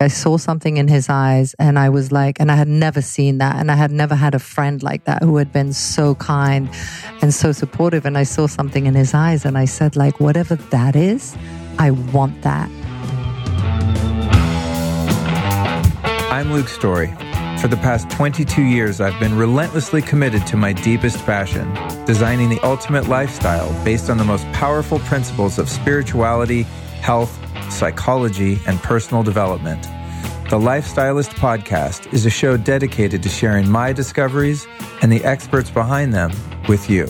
I saw something in his eyes and I was like, and I had never seen that. And I had never had a friend like that who had been so kind and so supportive. And I saw something in his eyes and I said, like, whatever that is, I want that. I'm Luke Story. For the past 22 years, I've been relentlessly committed to my deepest passion, designing the ultimate lifestyle based on the most powerful principles of spirituality, health, psychology, and personal development. The Lifestylist Podcast is a show dedicated to sharing my discoveries and the experts behind them with you.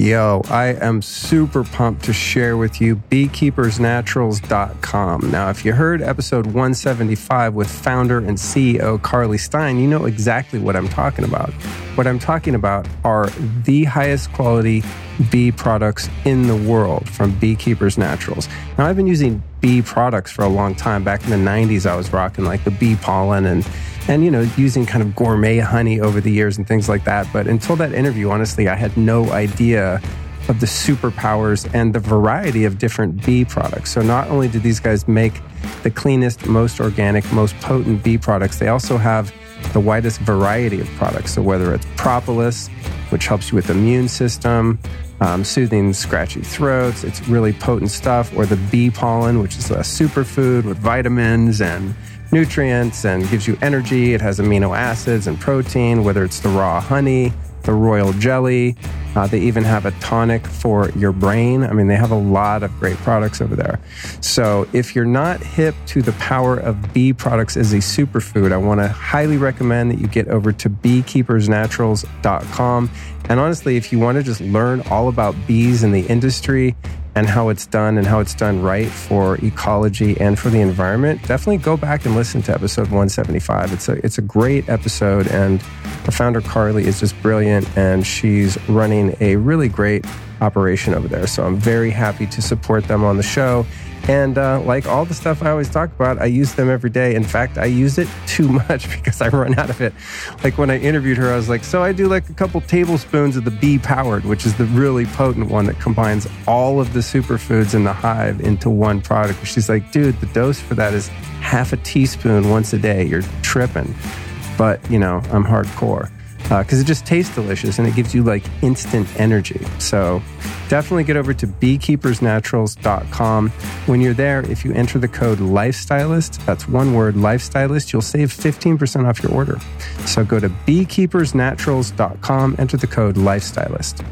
Yo, I am super pumped to share with you beekeepersnaturals.com. Now, if you heard episode 175 with founder and CEO Carly Stein, you know exactly what I'm talking about. What I'm talking about are the highest quality bee products in the world from Beekeepers Naturals. Now, I've been using bee products for a long time. Back in the 90s, I was rocking like the bee pollen and and you know using kind of gourmet honey over the years and things like that. But until that interview honestly i had no idea of the superpowers and the variety of different bee products. So not only do these guys make the cleanest most organic most potent bee products they also have the widest variety of products. So whether it's propolis which helps you with the immune system um, soothing scratchy throats it's really potent stuff or the bee pollen which is a superfood with vitamins and nutrients and gives you energy. It has amino acids and protein, whether it's the raw honey, the royal jelly. Uh, they even have a tonic for your brain. I mean, they have a lot of great products over there. So, if you're not hip to the power of bee products as a superfood, I want to highly recommend that you get over to beekeepersnaturals.com. And honestly, if you want to just learn all about bees in the industry, and how it's done and how it's done right for ecology and for the environment, definitely go back and listen to episode 175. It's a it's a great episode and the founder Carly is just brilliant and she's running a really great operation over there. So I'm very happy to support them on the show and uh, like all the stuff I always talk about, I use them every day. In fact, I use it too much because I run out of it. Like when I interviewed her, I was like, so I do like a couple tablespoons of the bee powered, which is the really potent one that combines all of the superfoods in the hive into one product. She's like, dude, the dose for that is half a teaspoon once a day. You're tripping. But, you know, I'm hardcore because uh, it just tastes delicious and it gives you like instant energy. So definitely get over to beekeepersnaturals.com. When you're there, if you enter the code Lifestylist, that's one word, Lifestylist, you'll save 15% off your order. So go to beekeepersnaturals.com, enter the code Lifestylist.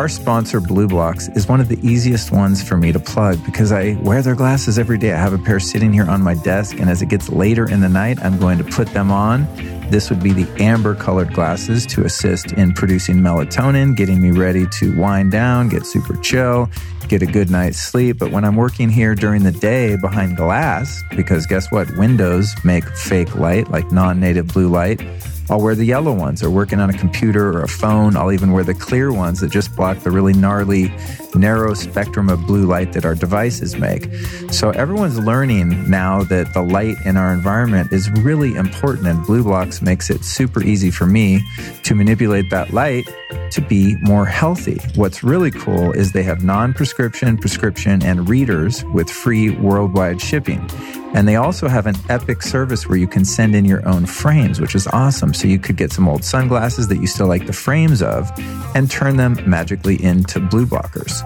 Our sponsor, BLUblox, is one of the easiest ones for me to plug because I wear their glasses every day. I have a pair sitting here on my desk, and as it gets later in the night, I'm going to put them on. This would be the amber colored glasses to assist in producing melatonin, getting me ready to wind down, get super chill, get a good night's sleep. But when I'm working here during the day behind glass, because guess what? Windows make fake light, like non native blue light. I'll wear the yellow ones or working on a computer or a phone. I'll even wear the clear ones that just block the really gnarly, narrow spectrum of blue light that our devices make. So everyone's learning now that the light in our environment is really important, and BLUblox makes it super easy for me to manipulate that light to be more healthy. What's really cool is they have non prescription, prescription, and readers with free worldwide shipping. And they also have an epic service where you can send in your own frames, which is awesome. So you could get some old sunglasses that you still like the frames of and turn them magically into blue blockers.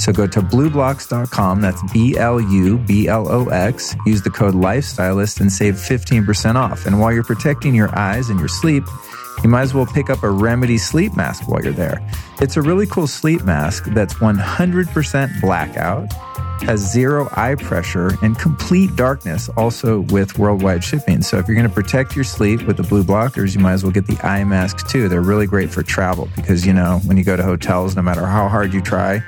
So go to blublox.com. That's B L U B L O X. Use the code Lifestylist and save 15% off. And while you're protecting your eyes and your sleep, you might as well pick up a Remedy sleep mask while you're there. It's a really cool sleep mask that's 100% blackout has zero eye pressure and complete darkness, also with worldwide shipping. So if you're going to protect your sleep with the blue blockers, you might as well get the eye masks too. They're really great for travel because, you know, when you go to hotels, no matter how hard you try,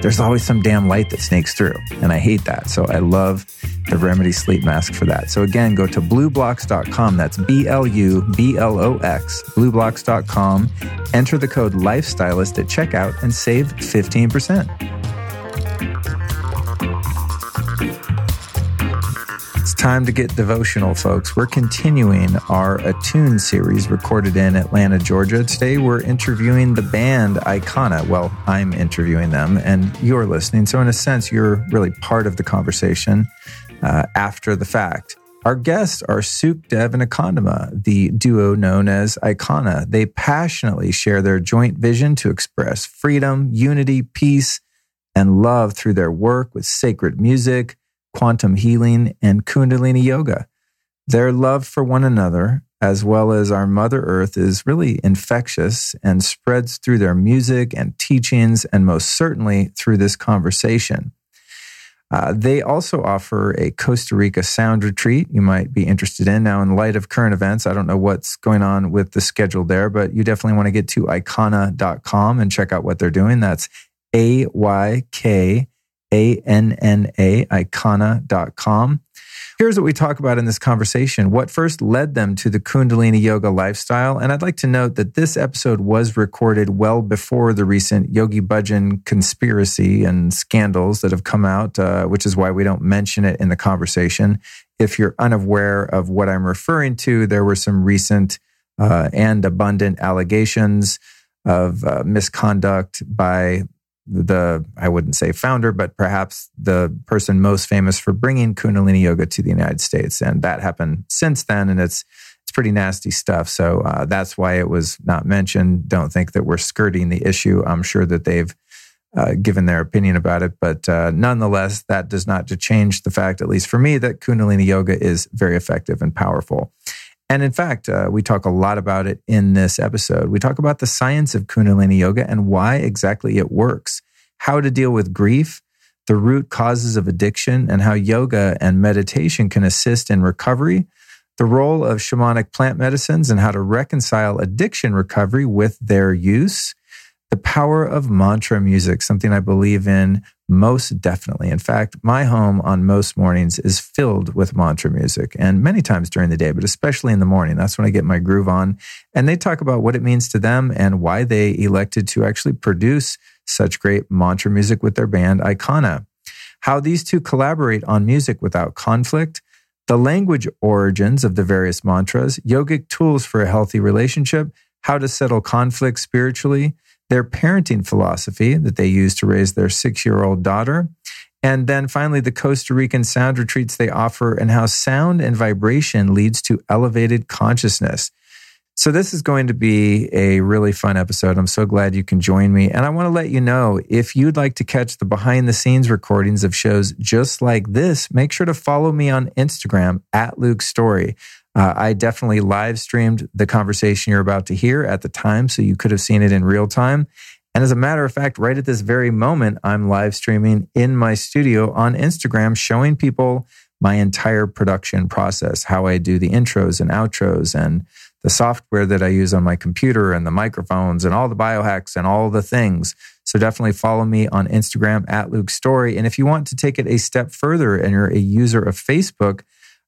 there's always some damn light that snakes through. And I hate that. So I love the Remedy sleep mask for that. So again, go to blublox.com. That's B L U B L O X, blublox.com. Enter the code Lifestylist at checkout and save 15%. Time to get devotional, folks. We're continuing our Attune series recorded in Atlanta, Georgia. Today we're interviewing the band Aykanna. Well, I'm interviewing them and you're listening. So, in a sense, you're really part of the conversation uh, after the fact. Our guests are Sukhdev and Akahdahmah, the duo known as Aykanna. They passionately share their joint vision to express freedom, unity, peace, and love through their work with sacred music quantum healing, and Kundalini yoga. Their love for one another, as well as our Mother Earth, is really infectious and spreads through their music and teachings, and most certainly through this conversation. Uh, they also offer a Costa Rica sound retreat you might be interested in. Now, in light of current events, I don't know what's going on with the schedule there, but you definitely want to get to aykanna.com and check out what they're doing. That's A Y K a-N-N-A, aykanna.com. Here's what we talk about in this conversation what first led them to the Kundalini yoga lifestyle. And I'd like to note that this episode was recorded well before the recent Yogi Bhajan conspiracy and scandals that have come out, uh, which is why we don't mention it in the conversation. If you're unaware of what I'm referring to, there were some recent uh, and abundant allegations of uh, misconduct by the, I wouldn't say founder, but perhaps the person most famous for bringing Kundalini yoga to the United States. And that happened since then. And it's, it's pretty nasty stuff. So uh, that's why it was not mentioned. Don't think that we're skirting the issue. I'm sure that they've uh, given their opinion about it. But uh, nonetheless, that does not change the fact, at least for me, that Kundalini yoga is very effective and powerful. And in fact, uh, we talk a lot about it in this episode. We talk about the science of Kundalini Yoga and why exactly it works, how to deal with grief, the root causes of addiction, and how yoga and meditation can assist in recovery, the role of shamanic plant medicines and how to reconcile addiction recovery with their use, the power of mantra music, something I believe in most definitely. In fact, my home on most mornings is filled with mantra music and many times during the day, but especially in the morning. That's when I get my groove on. And they talk about what it means to them and why they elected to actually produce such great mantra music with their band Aykanna. How these two collaborate on music without conflict, the language origins of the various mantras, yogic tools for a healthy relationship, how to settle conflict spiritually, their parenting philosophy that they use to raise their six year old daughter. And then finally, the Costa Rican sound retreats they offer and how sound and vibration leads to elevated consciousness. So this is going to be a really fun episode. I'm so glad you can join me. And I want to let you know if you'd like to catch the behind the scenes recordings of shows just like this, make sure to follow me on Instagram at Luke Story. Uh, I definitely live streamed the conversation you're about to hear at the time, so you could have seen it in real time. And as a matter of fact, right at this very moment, I'm live streaming in my studio on Instagram, showing people my entire production process, how I do the intros and outros and the software that I use on my computer and the microphones and all the biohacks and all the things. So definitely follow me on Instagram at Luke Story. And if you want to take it a step further and you're a user of Facebook,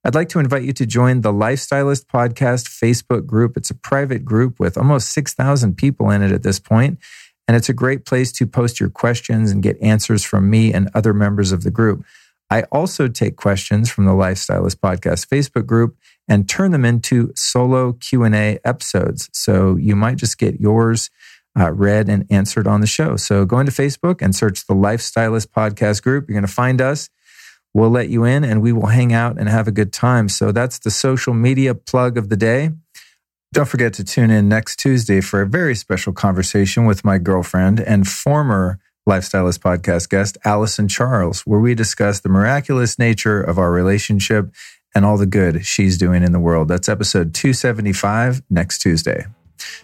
I'd like to invite you to join the Lifestylist Podcast Facebook group. It's a private group with almost 6,000 people in it at this point, and it's a great place to post your questions and get answers from me and other members of the group. I also take questions from the Lifestylist Podcast Facebook group and turn them into solo Q&A episodes. So you might just get yours uh, read and answered on the show. So go into Facebook and search the Lifestylist Podcast group. You're going to find us. We'll let you in and we will hang out and have a good time. So that's the social media plug of the day. Don't forget to tune in next Tuesday for a very special conversation with my girlfriend and former Lifestylist podcast guest, Allison Charles, where we discuss the miraculous nature of our relationship and all the good she's doing in the world. That's episode 275 next Tuesday.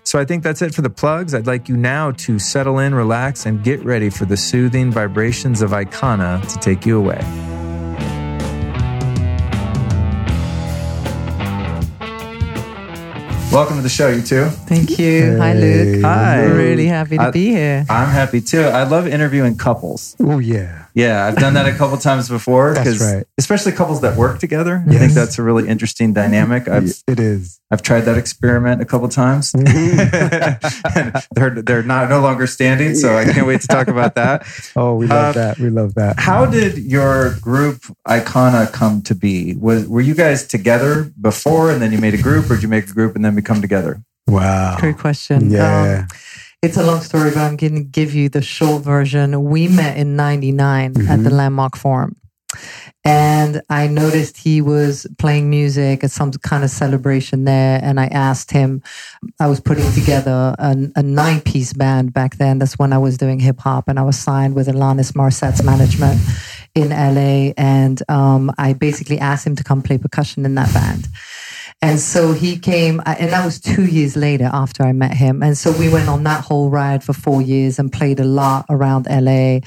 So I think that's it for the plugs. I'd like you now to settle in, relax, and get ready for the soothing vibrations of Aykanna to take you away. Welcome to the show, you two. Thank you. Hi, Luke. Hi. I'm really happy to I- be here. I'm happy too. I love interviewing couples. Oh, yeah. Yeah, I've done that a couple times before. That's right. Especially couples that work together. I think that's a really interesting dynamic. I've it is. I've tried that experiment a couple times. They're they're not no longer standing, so I can't wait to talk about that. Oh, we love Uh, that. We love that. How did your group Aykanna come to be? Was were you guys together before, and then you made a group, or did you make a group and then become together? Wow. Great question. Yeah. Um, it's a long story, but I'm going to give you the short version. We met in 99 at the Landmark Forum. And I noticed he was playing music at some kind of celebration there. And I asked him, I was putting together a, a nine piece band back then. That's when I was doing hip hop. And I was signed with Alanis Morissette's management in LA. And um, I basically asked him to come play percussion in that band. And so he came, and that was two years later after I met him. And so we went on that whole ride for four years and played a lot around LA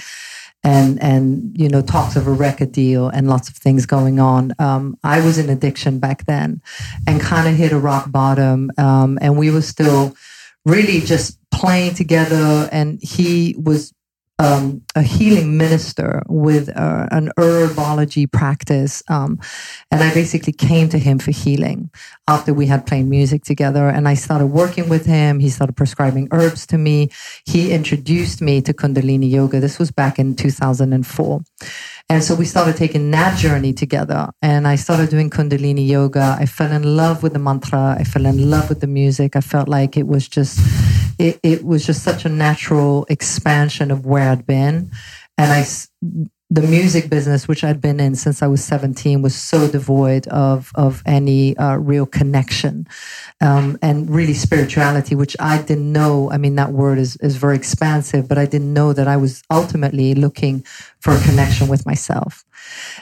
and, and, you know, talks of a record deal and lots of things going on. Um, I was in addiction back then and kind of hit a rock bottom. Um, and we were still really just playing together. And he was um, a healing minister with uh, an herbology practice. Um, and I basically came to him for healing after we had played music together. And I started working with him. He started prescribing herbs to me. He introduced me to Kundalini Yoga. This was back in 2004. And so we started taking that journey together. And I started doing Kundalini Yoga. I fell in love with the mantra. I fell in love with the music. I felt like it was just, it, it was just such a natural expansion of where I'd been. And I, the music business, which I'd been in since I was 17, was so devoid of, of any uh, real connection um, and really spirituality, which I didn't know. I mean, that word is, is very expansive, but I didn't know that I was ultimately looking for a connection with myself.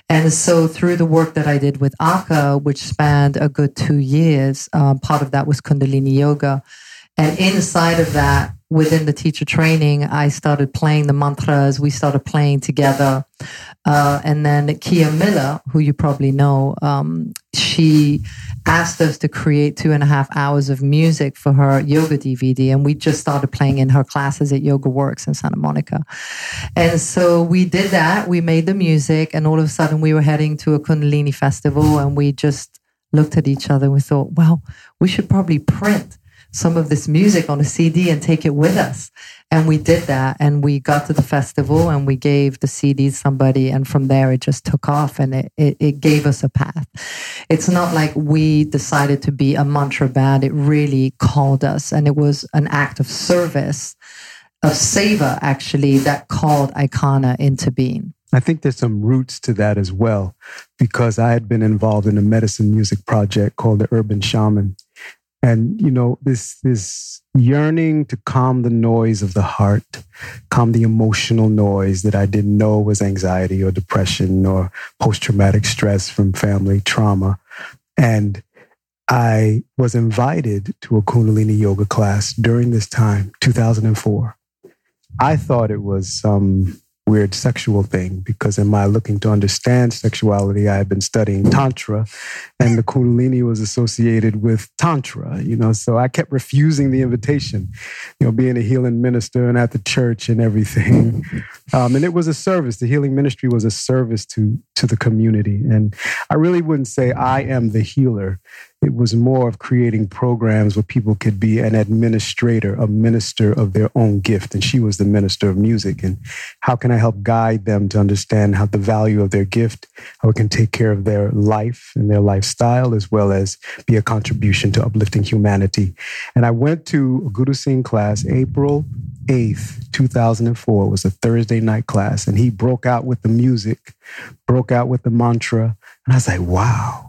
And so through the work that I did with Aka, which spanned a good two years, um, part of that was Kundalini Yoga. And inside of that, within the teacher training, I started playing the mantras. We started playing together. Uh, and then Kia Miller, who you probably know, um, she asked us to create two and a half hours of music for her yoga DVD. And we just started playing in her classes at Yoga Works in Santa Monica. And so we did that. We made the music, and all of a sudden we were heading to a Kundalini festival, and we just looked at each other and we thought, well, we should probably print some of this music on a CD and take it with us. And we did that, and we got to the festival, and we gave the CD somebody, and from there it just took off, and it, it, it gave us a path. It's not like we decided to be a mantra band. It really called us, and it was an act of service of savor actually that called Aykanna into being. I think there's some roots to that as well, because I had been involved in a medicine music project called the Urban Shaman. And, you know, this, this yearning to calm the noise of the heart, calm the emotional noise that I didn't know was anxiety or depression or post traumatic stress from family trauma. And I was invited to a Kundalini yoga class during this time, 2004. I thought it was some weird sexual thing because in my looking to understand sexuality, I had been studying Tantra and the Kundalini was associated with Tantra, you know, so I kept refusing the invitation, you know, being a healing minister and at the church and everything. Um, and it was a service. The healing ministry was a service to, to the community. And I really wouldn't say I am the healer. It was more of creating programs where people could be an administrator, a minister of their own gift. And she was the minister of music. And how can I help guide them to understand how the value of their gift, how it can take care of their life and their lifestyle, as well as be a contribution to uplifting humanity. And I went to a Guru Singh class April 8th, 2004. It was a Thursday night class. And he broke out with the music, broke out with the mantra. And I was like, wow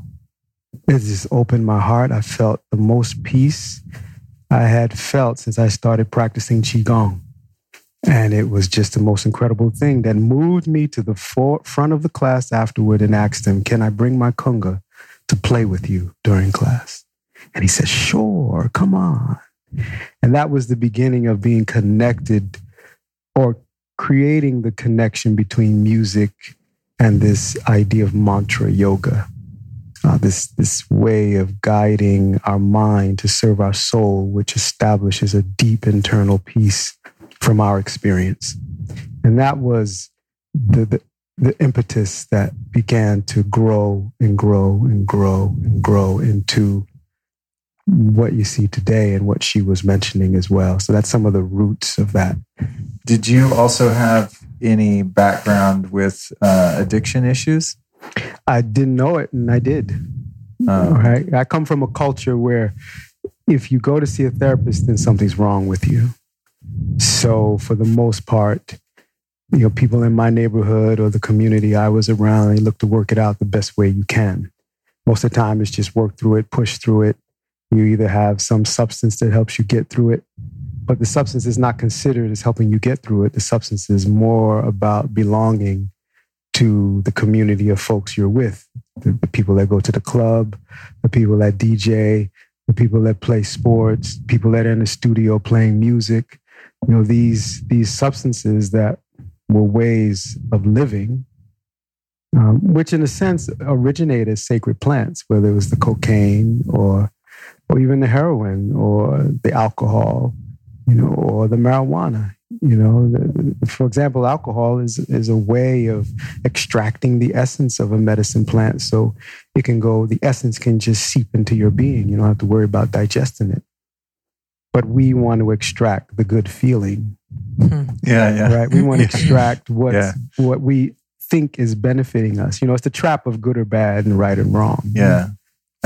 it just opened my heart. I felt the most peace I had felt since I started practicing Qigong. And it was just the most incredible thing that moved me to the front of the class afterward and asked him, Can I bring my conga to play with you during class? And he said, Sure, come on. And that was the beginning of being connected or creating the connection between music and this idea of mantra yoga uh, this this way of guiding our mind to serve our soul, which establishes a deep internal peace from our experience. And that was the, the the impetus that began to grow and grow and grow and grow into what you see today and what she was mentioning as well. So that's some of the roots of that. Did you also have any background with uh, addiction issues? I didn't know it, and I did. Um, right. I come from a culture where if you go to see a therapist, then something's wrong with you. So for the most part, you know, people in my neighborhood or the community I was around, they look to work it out the best way you can. Most of the time, it's just work through it, push through it. You either have some substance that helps you get through it, but the substance is not considered as helping you get through it. The substance is more about belonging to the community of folks you're with the, the people that go to the club, the people that DJ, the people that play sports, people that are in the studio playing music. You know, these these substances that were ways of living, um, which in a sense originate as sacred plants, whether it was the cocaine or or even the heroin or the alcohol, you know, or the marijuana. You know, for example, alcohol is is a way of extracting the essence of a medicine plant, so it can go. The essence can just seep into your being. You don't have to worry about digesting it. But we want to extract the good feeling, hmm. yeah, yeah. right? We want to extract what Yeah. what we think is benefiting us. You know, it's the trap of good or bad and right and wrong. Yeah.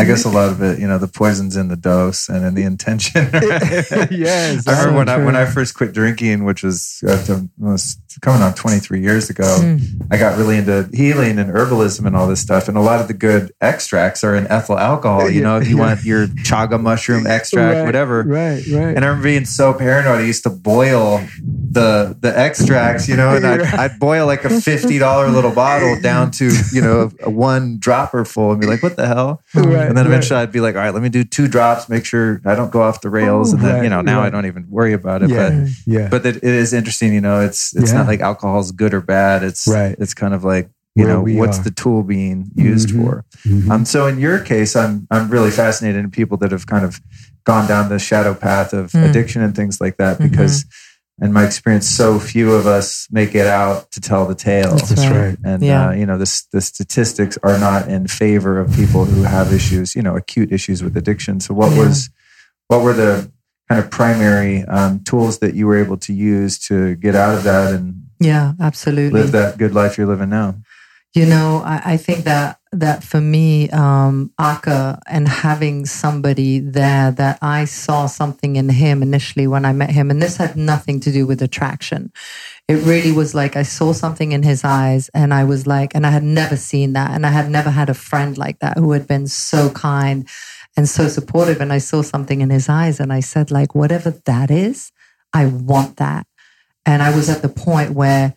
I guess a lot of it, you know, the poison's in the dose and in the intention. right? yes, I remember when that's I when I first quit drinking, which was, uh, was coming on 23 years ago. Mm. I got really into healing and herbalism and all this stuff. And a lot of the good extracts are in ethyl alcohol. You know, if you want your chaga mushroom extract, Right, whatever. Right, right. And I remember being so paranoid. I used to boil the the extracts, you know, and I'd, I'd boil like a fifty dollar little bottle down to you know one dropper full, and be like, "What the hell?" Right, and then right. eventually I'd be like, "All right, let me do two drops, make sure I don't go off the rails." And then Right, you know now I don't even worry about it. yeah, yeah. But but it, it is interesting, you know. It's it's Yeah. not like alcohol's good or bad. It's Right. It's kind of like you Where know what's are. the tool being used Mhm. for. Mhm. Um, so in your case, I'm I'm really fascinated in people that have kind of gone down the shadow path of Mm. addiction and things like that Mhm. because, in my experience, so few of us make it out to tell the tale. That's right. right. And Yeah. uh, you know, the the statistics are not in favor of people who have issues, you know, acute issues with addiction. So what Yeah. was what were the kind of primary um, tools that you were able to use to get out of that and Yeah, absolutely. live that good life you're living now? You know, I, I think that that for me, um, Aka and having somebody there that I saw something in him initially when I met him, and this had nothing to do with attraction. It really was like I saw something in his eyes, and I was like, and I had never seen that, and I had never had a friend like that who had been so kind and so supportive. And I saw something in his eyes, and I said, like, whatever that is, I want that. And I was at the point where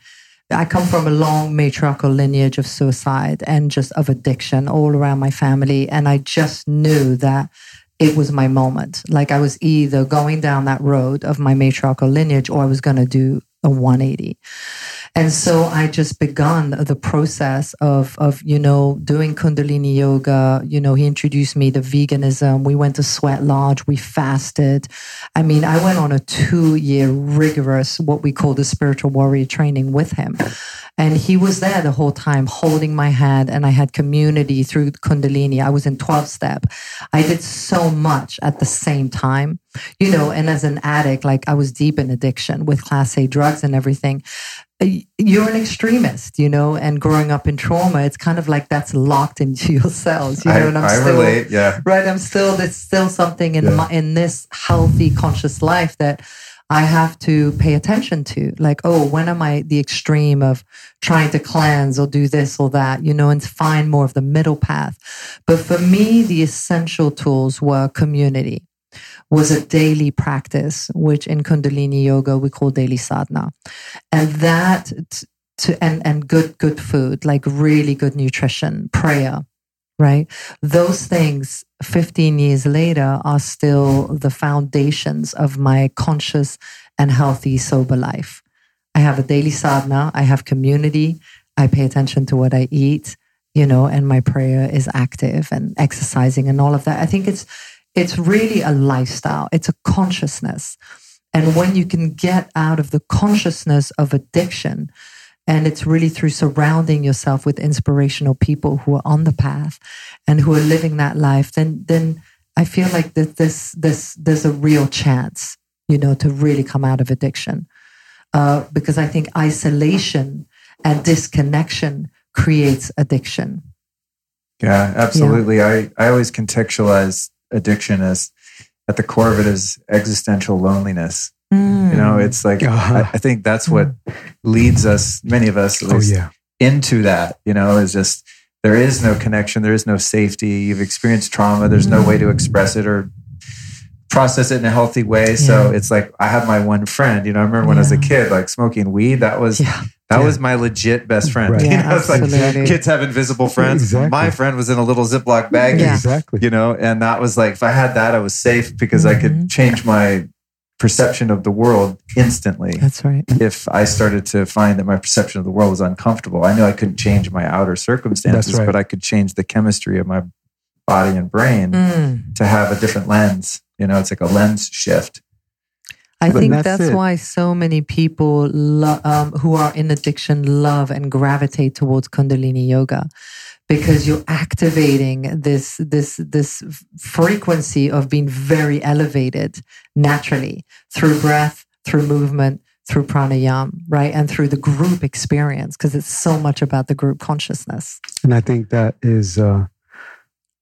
I come from a long matriarchal lineage of suicide and just of addiction all around my family. And I just knew that it was my moment. Like I was either going down that road of my matriarchal lineage or I was going to do a 180. And so I just begun the process of, of, you know, doing Kundalini yoga. You know, he introduced me to veganism. We went to Sweat Lodge. We fasted. I mean, I went on a two year rigorous, what we call the spiritual warrior training with him. And he was there the whole time holding my hand and I had community through Kundalini. I was in 12 step. I did so much at the same time, you know, and as an addict, like I was deep in addiction with class A drugs and everything. Uh, You're an extremist, you know, and growing up in trauma, it's kind of like that's locked into your cells, you know, I, and I'm I still, relate. Yeah. right i'm still there's still something in Yeah. my in this healthy conscious life that i have to pay attention to like oh when am i the extreme of trying to cleanse or do this or that you know and find more of the middle path. But for me the essential tools were community. Was a daily practice which in kundalini yoga we call daily sadhana. And that to and and good good food like really good nutrition prayer right? Those things 15 years later are still the foundations of my conscious and healthy sober life. I have a daily sadhana, I have community, I pay attention to what I eat, you know, and my prayer is active and exercising and all of that. I think it's it's really a lifestyle. It's a consciousness. And when you can get out of the consciousness of addiction, And it's really through surrounding yourself with inspirational people who are on the path and who are living that life. Then, then I feel like that this, this, there's a real chance, you know, to really come out of addiction. Uh, because I think isolation and disconnection creates addiction. Yeah, absolutely. Yeah. I, I always contextualize addiction as at the core of it is existential loneliness. Mm. You know, it's like uh-huh. I, I, think that's what mm. leads us, many of us, at oh, least, oh, yeah. into that. You know, is just there is no connection, there is no safety. You've experienced trauma. There's no way to express it or process it in a healthy way. Yeah. So it's like I have my one friend. You know, I remember when yeah. I was a kid, like smoking weed. That was yeah. that was my legit best friend. Right. you know, it's like kids have invisible friends. Exactly. My friend was in a little Ziploc bag. Exactly. You know, and that was like if I had that, I was safe because mm-hmm. I could mm-hmm. change my perception of the world instantly. That's right. If I started to find that my perception of the world was uncomfortable, I knew I couldn't change my outer circumstances, right. but I could change the chemistry of my body and brain mm. to have a different lens. You know, it's like a lens shift. I but think that's, that's why so many people lo- um, who are in addiction love and gravitate towards Kundalini yoga because you're activating this this this frequency of being very elevated naturally through breath, through movement, through pranayam, right? And through the group experience, because it's so much about the group consciousness. And I think that is uh,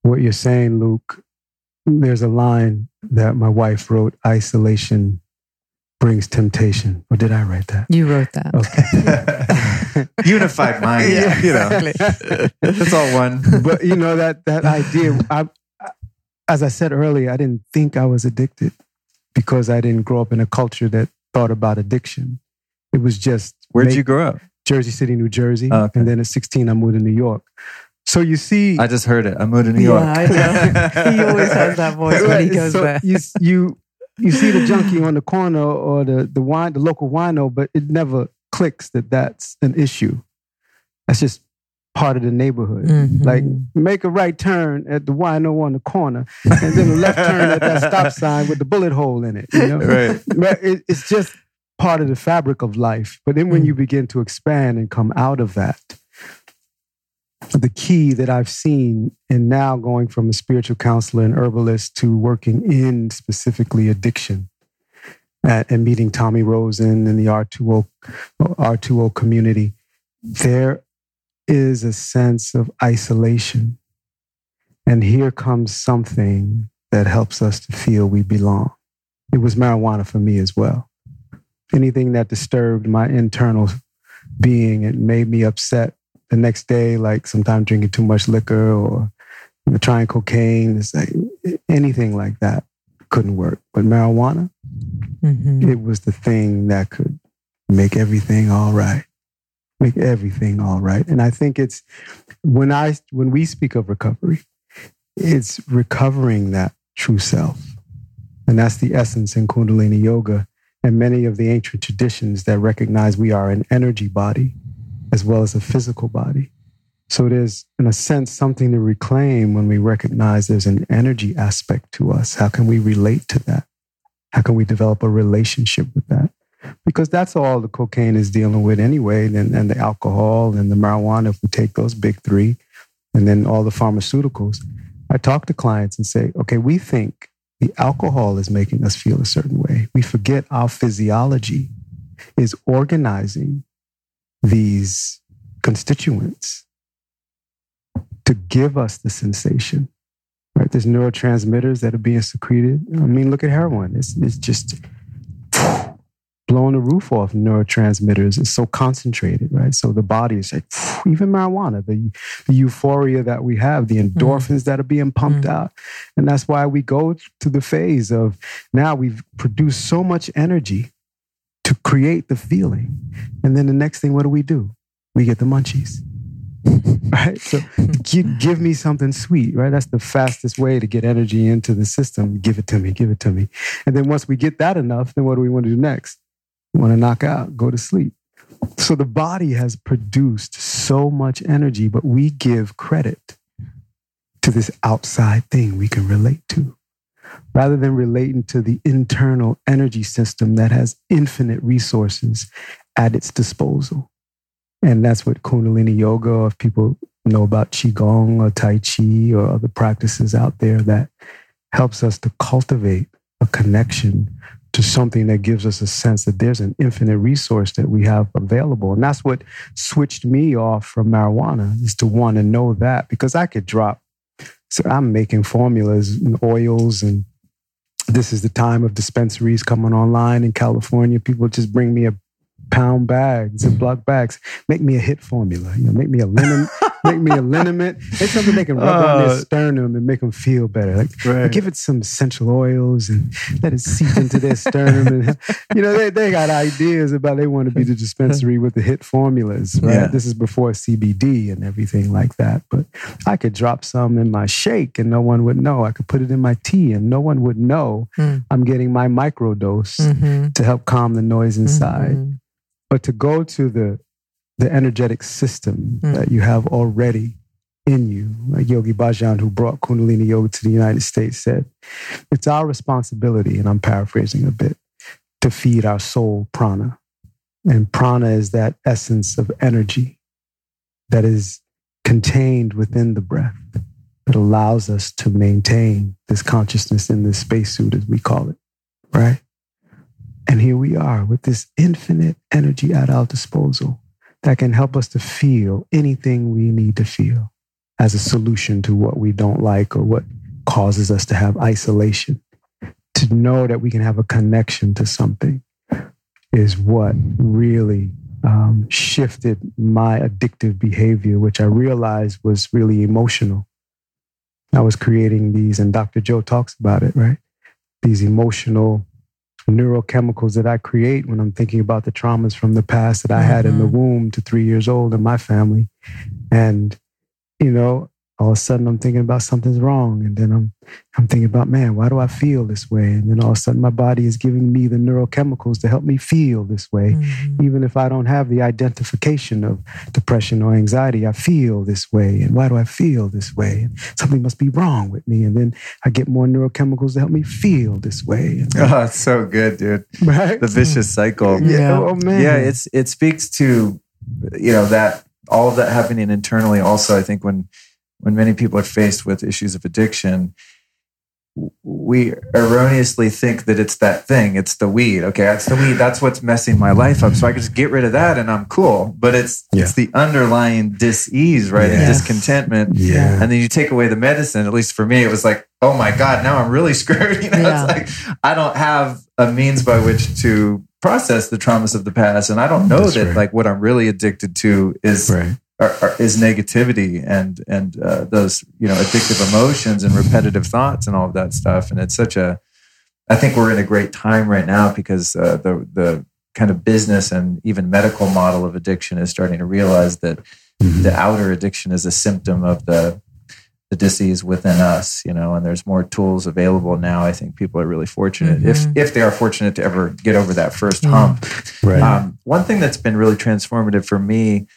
what you're saying, Luke. There's a line that my wife wrote isolation brings temptation. Or did I write that? You wrote that. Okay. Unified mind. Yeah, you know. it's all one. But you know that that idea I, as I said earlier, I didn't think I was addicted because I didn't grow up in a culture that thought about addiction. It was just Where'd make, you grow up? Jersey City, New Jersey. Oh, okay. And then at 16 I moved to New York. So you see, I just heard it. I moved to New York. Yeah, I know. he always has that voice when he goes so there. You, you you see the junkie on the corner or the the wine the local wino, but it never clicks that that's an issue. That's just part of the neighborhood. Mm-hmm. Like make a right turn at the wino on the corner, and then a left turn at that stop sign with the bullet hole in it. You know, right? It, it's just part of the fabric of life. But then when mm-hmm. you begin to expand and come out of that, the key that I've seen in now going from a spiritual counselor and herbalist to working in specifically addiction at, and meeting Tommy Rosen in the R2O, R2O community, there is a sense of isolation. And here comes something that helps us to feel we belong. It was marijuana for me as well. Anything that disturbed my internal being and made me upset the next day, like sometimes drinking too much liquor or you know, trying cocaine, it's like anything like that couldn't work. But marijuana, mm-hmm. it was the thing that could make everything all right. Make everything all right. And I think it's when I when we speak of recovery, it's recovering that true self. And that's the essence in Kundalini Yoga and many of the ancient traditions that recognize we are an energy body as well as a physical body. So there's, in a sense, something to reclaim when we recognize there's an energy aspect to us. How can we relate to that? How can we develop a relationship with that? Because that's all the cocaine is dealing with anyway, and, and the alcohol and the marijuana, if we take those big three, and then all the pharmaceuticals. I talk to clients and say, okay, we think the alcohol is making us feel a certain way. We forget our physiology is organizing these constituents to give us the sensation. Right? There's neurotransmitters that are being secreted. I mean, look at heroin. It's, it's just blowing the roof off neurotransmitters. It's so concentrated, right? So the body is like, even marijuana, the, the euphoria that we have, the endorphins mm. that are being pumped mm. out. And that's why we go to the phase of now we've produced so much energy to create the feeling. And then the next thing, what do we do? We get the munchies. right? So give me something sweet, right? That's the fastest way to get energy into the system. Give it to me, give it to me. And then once we get that enough, then what do we want to do next? We want to knock out, go to sleep. So the body has produced so much energy, but we give credit to this outside thing we can relate to rather than relating to the internal energy system that has infinite resources at its disposal. And that's what Kundalini Yoga, if people know about Qigong or Tai Chi or other practices out there that helps us to cultivate a connection to something that gives us a sense that there's an infinite resource that we have available. And that's what switched me off from marijuana is to want to know that because I could drop. So I'm making formulas and oils and this is the time of dispensaries coming online in California. People just bring me a pound bags and block bags. Make me a hit formula. You know, make me a liniment, make me a liniment. Make something they can rub on their uh, sternum and make them feel better. Like, right. give it some essential oils and let it seep into their sternum. And you know, they, they got ideas about they want to be the dispensary with the hit formulas. Right. Yeah. This is before CBD and everything like that. But I could drop some in my shake and no one would know. I could put it in my tea and no one would know mm. I'm getting my microdose mm-hmm. to help calm the noise inside. Mm-hmm. But to go to the the energetic system mm. that you have already in you, like Yogi Bhajan, who brought Kundalini Yoga to the United States, said, it's our responsibility, and I'm paraphrasing a bit, to feed our soul prana. And prana is that essence of energy that is contained within the breath that allows us to maintain this consciousness in this spacesuit, as we call it, right? And here we are with this infinite energy at our disposal that can help us to feel anything we need to feel as a solution to what we don't like or what causes us to have isolation. To know that we can have a connection to something is what really um, shifted my addictive behavior, which I realized was really emotional. I was creating these, and Dr. Joe talks about it, right? These emotional neurochemicals that I create when I'm thinking about the traumas from the past that I mm-hmm. had in the mm-hmm. womb to three years old in my family. And, you know, all of a sudden I'm thinking about something's wrong. And then I'm I'm thinking about, man, why do I feel this way? And then all of a sudden my body is giving me the neurochemicals to help me feel this way. Mm-hmm. Even if I don't have the identification of depression or anxiety, I feel this way. And why do I feel this way? And something must be wrong with me. And then I get more neurochemicals to help me feel this way. And oh, it's so good, dude. Right? The vicious cycle. Yeah. yeah. Oh man. Yeah, it's it speaks to you know that all of that happening internally also, I think when when many people are faced with issues of addiction, we erroneously think that it's that thing. It's the weed. Okay, that's the weed. That's what's messing my life up. So I can just get rid of that and I'm cool. But it's yeah. it's the underlying dis-ease, right? Yes. Discontentment. Yeah. And then you take away the medicine. At least for me, it was like, oh my God, now I'm really screwed. You know, yeah. it's like I don't have a means by which to process the traumas of the past. And I don't know That's that right. like what I'm really addicted to is right are, are, is negativity and and uh, those you know addictive emotions and repetitive thoughts and all of that stuff. And it's such a I think we're in a great time right now because uh, the the kind of business and even medical model of addiction is starting to realize that mm-hmm. the outer addiction is a symptom of the the disease within us, you know, and there's more tools available now. I think people are really fortunate mm-hmm. if if they are fortunate to ever get over that first hump. Right. Um, one thing that's been really transformative for me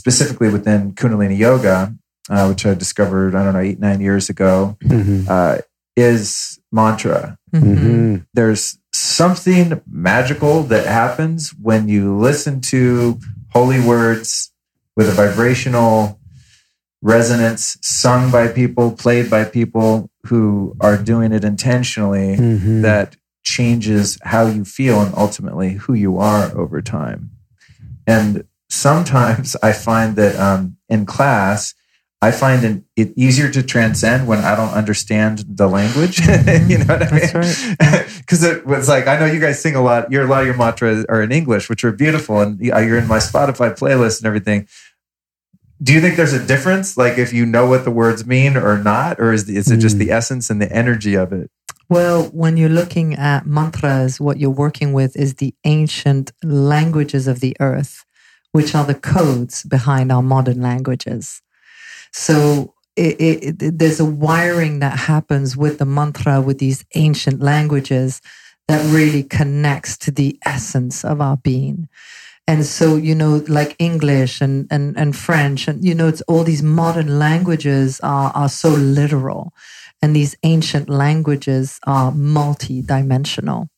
specifically within Kundalini Yoga, uh, which I discovered, I don't know, eight, nine years ago, mm-hmm. uh, is mantra. Mm-hmm. There's something magical that happens when you listen to holy words with a vibrational resonance sung by people, played by people who are doing it intentionally mm-hmm. that changes how you feel and ultimately who you are over time. And sometimes I find that um, in class, I find it easier to transcend when I don't understand the language. you know what I mean? Because right. it was like I know you guys sing a lot. Your a lot of your mantras are in English, which are beautiful, and you're in my Spotify playlist and everything. Do you think there's a difference, like if you know what the words mean or not, or is, is it just the mm. essence and the energy of it? Well, when you're looking at mantras, what you're working with is the ancient languages of the earth which are the codes behind our modern languages. So it, it, it, there's a wiring that happens with the mantra, with these ancient languages that really connects to the essence of our being. And so, you know, like English and, and, and French and, you know, it's all these modern languages are, are so literal and these ancient languages are multi-dimensional.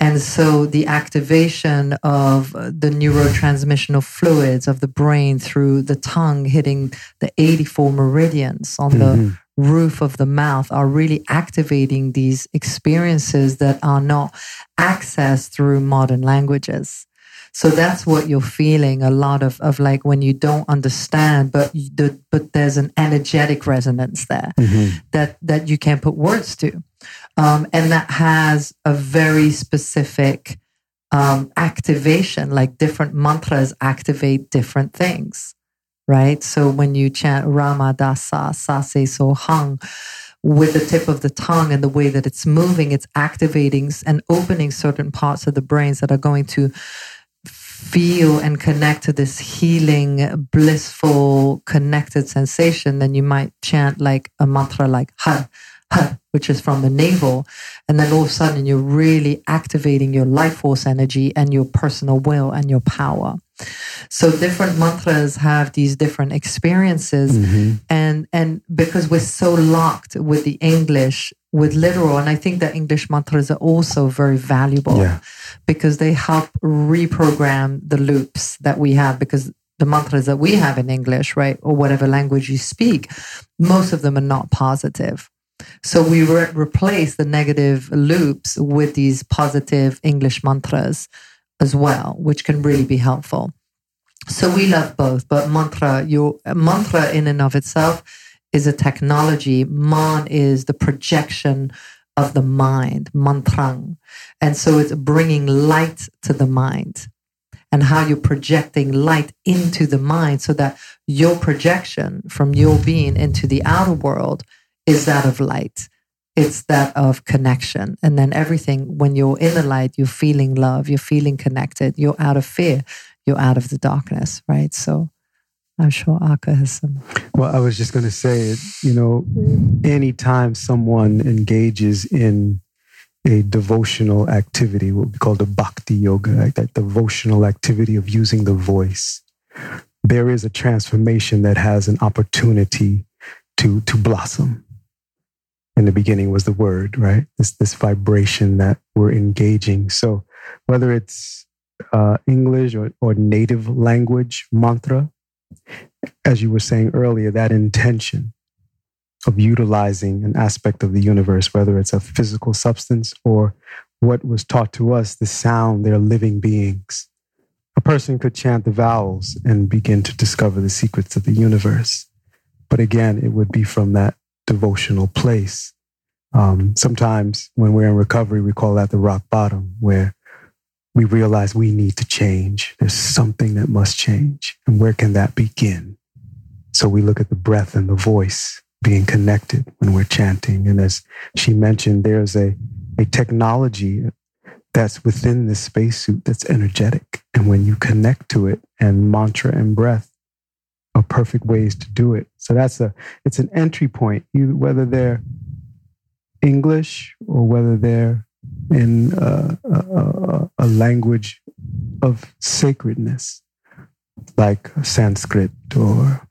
And so the activation of the neurotransmissional fluids of the brain through the tongue hitting the 84 meridians on mm-hmm. the roof of the mouth are really activating these experiences that are not accessed through modern languages. So that's what you're feeling a lot of, of like when you don't understand, but the, but there's an energetic resonance there mm-hmm. that, that you can't put words to. Um, and that has a very specific um, activation, like different mantras activate different things, right? So when you chant Rama Dasa Sase So Hung, with the tip of the tongue and the way that it's moving, it's activating and opening certain parts of the brains that are going to feel and connect to this healing, blissful, connected sensation, then you might chant like a mantra like ha, ha, which is from the navel. And then all of a sudden you're really activating your life force energy and your personal will and your power. So different mantras have these different experiences. Mm-hmm. And, and because we're so locked with the English, with literal, and I think that English mantras are also very valuable yeah. because they help reprogram the loops that we have because the mantras that we have in English, right, or whatever language you speak, most of them are not positive. So we re- replace the negative loops with these positive English mantras as well, which can really be helpful. So we love both, but mantra, your mantra in and of itself is a technology. Man is the projection of the mind, mantrang. And so it's bringing light to the mind and how you're projecting light into the mind so that your projection from your being into the outer world is that of light. It's that of connection. And then everything, when you're in the light, you're feeling love, you're feeling connected, you're out of fear, you're out of the darkness, right? So I'm sure Aka has some. Well, I was just going to say, you know, anytime someone engages in a devotional activity, what we call the bhakti yoga, right? that devotional activity of using the voice, there is a transformation that has an opportunity to to blossom in the beginning was the word, right? This this vibration that we're engaging. So whether it's uh, English or, or native language mantra, as you were saying earlier, that intention of utilizing an aspect of the universe, whether it's a physical substance or what was taught to us, the sound, they're living beings. A person could chant the vowels and begin to discover the secrets of the universe. But again, it would be from that devotional place. Um, sometimes when we're in recovery, we call that the rock bottom, where we realize we need to change. There's something that must change. And where can that begin? So we look at the breath and the voice being connected when we're chanting. And as she mentioned, there's a, a technology that's within this spacesuit that's energetic. And when you connect to it and mantra and breath perfect ways to do it. So that's a, it's an entry point, you, whether they're English or whether they're in a, a, a language of sacredness, like Sanskrit or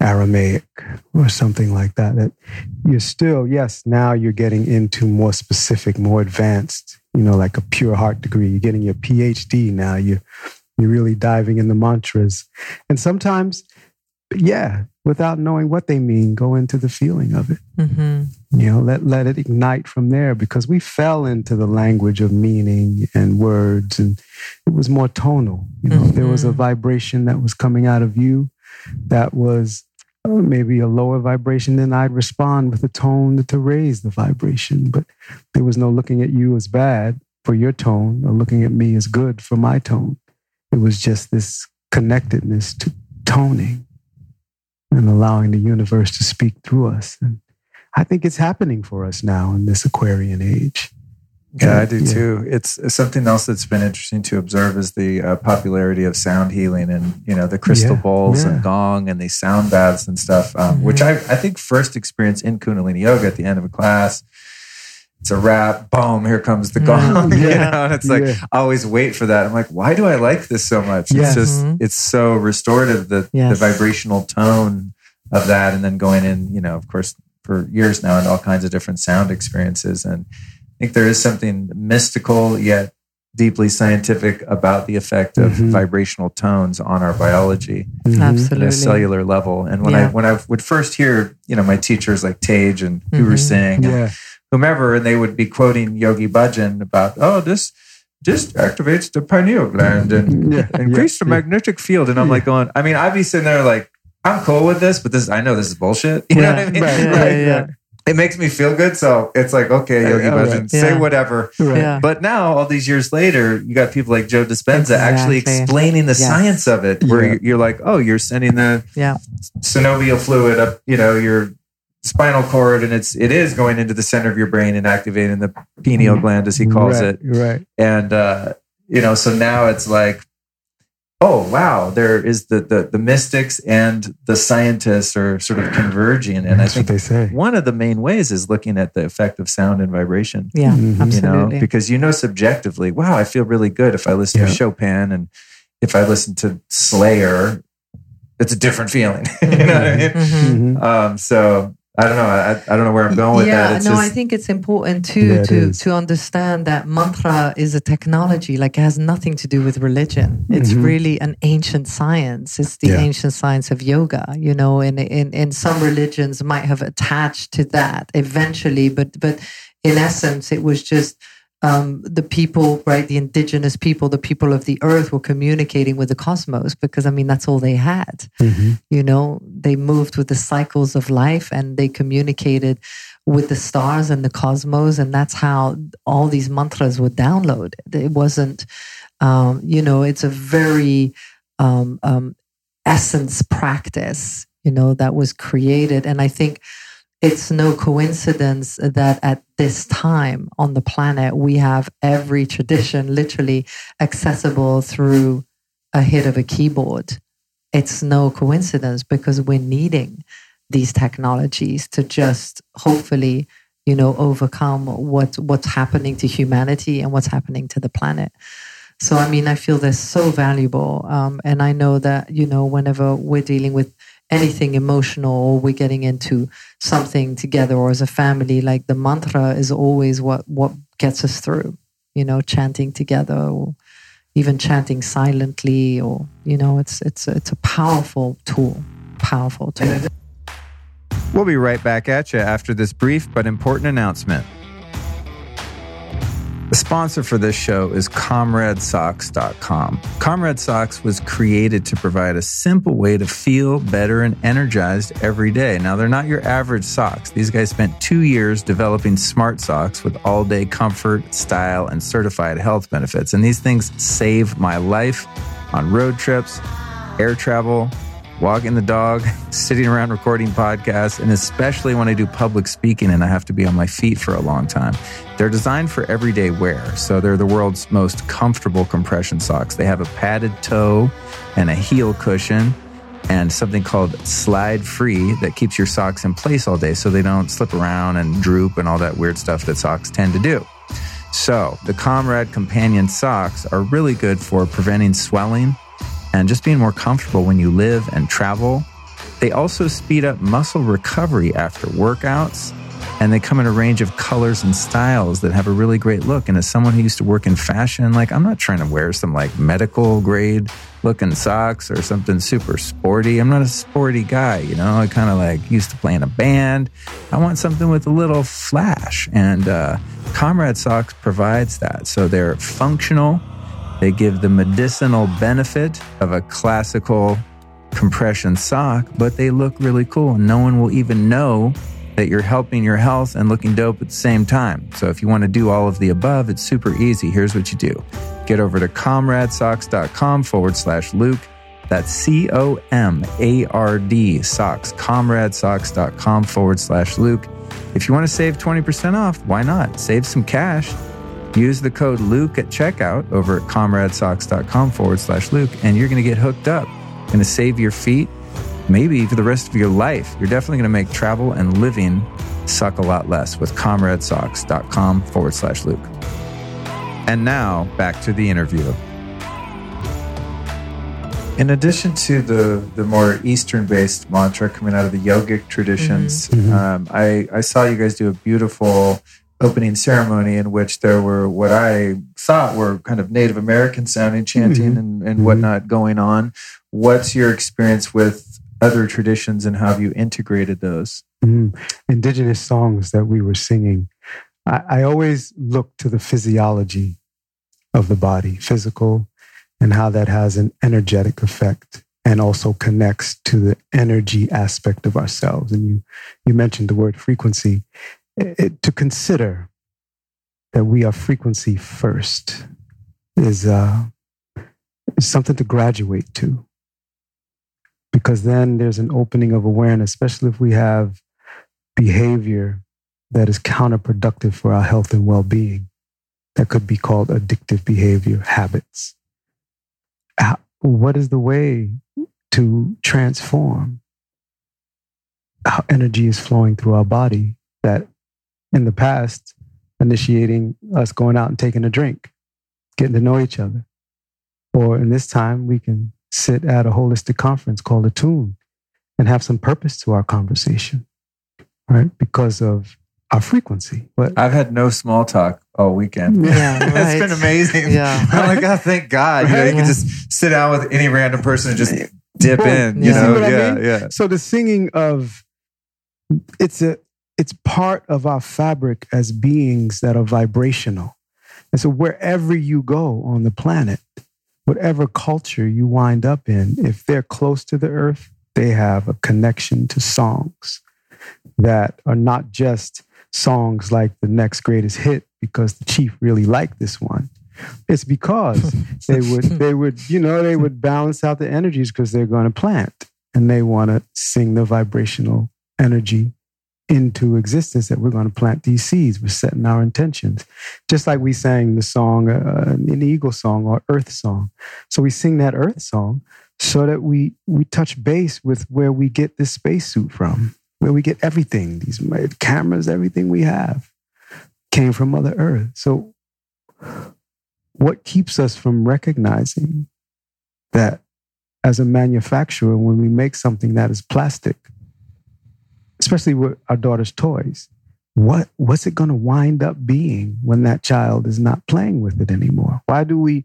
Aramaic or something like that. That you're still, yes, now you're getting into more specific, more advanced, you know, like a pure heart degree. You're getting your PhD now. You you're really diving in the mantras. And sometimes, yeah, without knowing what they mean, go into the feeling of it. Mm-hmm. You know, let let it ignite from there because we fell into the language of meaning and words, and it was more tonal. You know, mm-hmm. there was a mm-hmm. vibration that was coming out of you that was uh, maybe a lower vibration, then I'd respond with a tone to raise the vibration. But there was no looking at you as bad for your tone or looking at me as good for my tone. It was just this connectedness to toning and allowing the universe to speak through us. And I think it's happening for us now in this Aquarian age. Yeah, I do yeah. too. It's, something else that's been interesting to observe is the uh, popularity of sound healing and you know the crystal yeah, bowls yeah. and gong and these sound baths and stuff, um, mm-hmm. which I I think first experienced in Kundalini yoga at the end of a class. It's a wrap, boom, here comes the gong. Mm-hmm. you know, and it's like I always wait for that. I'm like, why do I like this so much? It's just mm-hmm. it's so restorative the yes. the vibrational tone of that, and then going in, you know, of course, for years now, and all kinds of different sound experiences and I think there is something mystical yet deeply scientific about the effect of Mhm. vibrational tones on our biology Mhm. at Absolutely. a cellular level. And when I when I would first hear, you know, my teachers like Tage and Guru Mhm. Singh and Yeah. Whomever, and they would be quoting Yogi Bhajan about, oh, this this activates the pineal gland and Yeah. increase yeah, the magnetic field. And I'm like going, I mean, I'd be sitting there like, I'm cool with this, but this I know this is bullshit. You know what I mean? right, Yeah, yeah, yeah. It makes me feel good. So it's like, okay, Yogi all Bhajan, right. say Yeah. whatever. Right. Yeah. But now, all these years later, you got people like Joe Dispenza actually explaining the Yes. science of it, where Yeah. you're- you're like, oh, you're sending the Yeah. synovial fluid up, you know, your spinal cord, and it's it is going into the center of your brain and activating the pineal gland, as he calls right, it. Right. And uh, you know, so now it's like, oh wow, there is the the the mystics and the scientists are sort of converging, and I think what they say. one of the main ways is looking at the effect of sound and vibration Yeah, Mhm. You absolutely. you know because you know subjectively wow i feel really good if i listen to chopin and if i listen to slayer it's a different feeling you know what i mean Mhm. Mhm. um so i don't know i, I don't know where i'm going with yeah, that it's no, just I think it's important too Yeah, to is. to understand that mantra is a technology. Like it has nothing to do with religion. It's Mhm. really an ancient science. It's the Yeah. ancient science of yoga. You know, and in in some religions might have attached to that eventually, but but in essence, it was just. Um, the people, right? The indigenous people, the people of the earth were communicating with the cosmos because, I mean, that's all they had Mhm. you know they moved with the cycles of life and they communicated with the stars and the cosmos and that's how all these mantras were downloaded it wasn't um, you know it's a very um, um, essence practice you know that was created and i think it's no coincidence that at this time on the planet we have every tradition literally accessible through a hit of a keyboard. It's no coincidence because we're needing these technologies to just hopefully you know overcome what what's happening to humanity and what's happening to the planet. So i mean i feel they're so valuable um, and i know that you know whenever we're dealing with anything emotional or we're getting into something together or as a family like the mantra is always what what gets us through you know chanting together or even chanting silently or you know it's it's it's a powerful tool powerful tool. We'll be right back at you after this brief but important announcement the sponsor for this show is ComradSocks.com. Comrad Socks was created to provide a simple way to feel better and energized every day. Now, they're not your average socks. These guys spent two years developing smart socks with all day comfort, style, and certified health benefits. And these things save my life on road trips, air travel, walking the dog, sitting around recording podcasts, and especially when I do public speaking and I have to be on my feet for a long time. They're designed for everyday wear, so they're the world's most comfortable compression socks. They have a padded toe and a heel cushion and something called slide free that keeps your socks in place all day so they don't slip around and droop and all that weird stuff that socks tend to do. So, the Comrad Companion socks are really good for preventing swelling and just being more comfortable when you live and travel. They also speed up muscle recovery after workouts, and they come in a range of colors and styles that have a really great look. And as someone who used to work in fashion, like I'm not trying to wear some like medical grade looking socks or something super sporty. I'm not a sporty guy, you know. I kind of like used to play in a band. I want something with a little flash, and uh, Comrad Socks provides that. So they're functional. They give the medicinal benefit of a classical compression sock, but they look really cool, no one will even know that you're helping your health and looking dope at the same time. So if you want to do all of the above, it's super easy. Here's what you do get over to comradsocks.com forward slash Luke. That's C O M A R D socks, comradsocks.com forward slash Luke. If you want to save 20% off, why not? Save some cash. Use the code Luke at checkout over at comradsocks.com forward slash Luke, and you're going to get hooked up. Going to save your feet, maybe for the rest of your life. You're definitely going to make travel and living suck a lot less with comradsocks.com forward slash Luke. And now back to the interview. In addition to the, the more Eastern based mantra coming out of the yogic traditions, Mhm. um, I, I saw you guys do a beautiful opening ceremony in which there were what I thought were kind of Native American sounding chanting Mhm. and, and Mhm. whatnot going on. What's your experience with other traditions and how have you integrated those? Mm. indigenous songs that we were singing, I, I always look to the physiology of the body, physical, and how that has an energetic effect and also connects to the energy aspect of ourselves. And you, you mentioned the word frequency. It- it- to consider that we are frequency first is, uh, something to graduate to. Because then there's an opening of awareness, especially if we have behavior that is counterproductive for our health and well being. That could be called addictive behavior, habits. What is the way to transform how energy is flowing through our body that in the past, initiating us going out and taking a drink, getting to know each other? Or in this time, we can sit at a holistic conference called Attune and have some purpose to our conversation right? Because of our frequency. But I've had no small talk all weekend. Yeah, it's right. been amazing. Yeah. I'm like, oh, thank God. You know, you can just sit down with any random person and just dip Boom. in. You You see know, what I mean? yeah. so the singing of it's a it's part of our fabric as beings that are vibrational. And so wherever you go on the planet, whatever culture you wind up in, if they're close to the earth, they have a connection to songs that are not just songs like the next greatest hit because the chief really liked this one. It's because they would they would you know they would balance out the energies because they're going to plant and they want to sing the vibrational energy into existence that we're going to plant these seeds. We're setting our intentions. Just like we sang the song uh, an eagle song or earth song. So we sing that earth song so that we we touch base with where we get this spacesuit from where we get everything these cameras everything we have came from mother earth. So what keeps us from recognizing that as a manufacturer, when we make something that is plastic, especially with our daughter's toys, what what's it going to wind up being when that child is not playing with it anymore? Why do we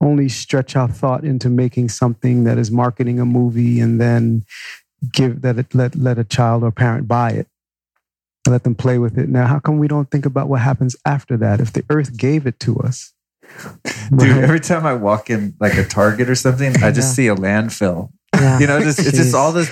only stretch our thought into making something that is marketing a movie and then give that it, let let a child or parent buy it let them play with it? Now, how come we don't think about what happens after that? If the earth gave it to us, Dude, right? every time I walk in like a Target or something, I just Yeah. see a landfill. Yeah. You know, just it's just all this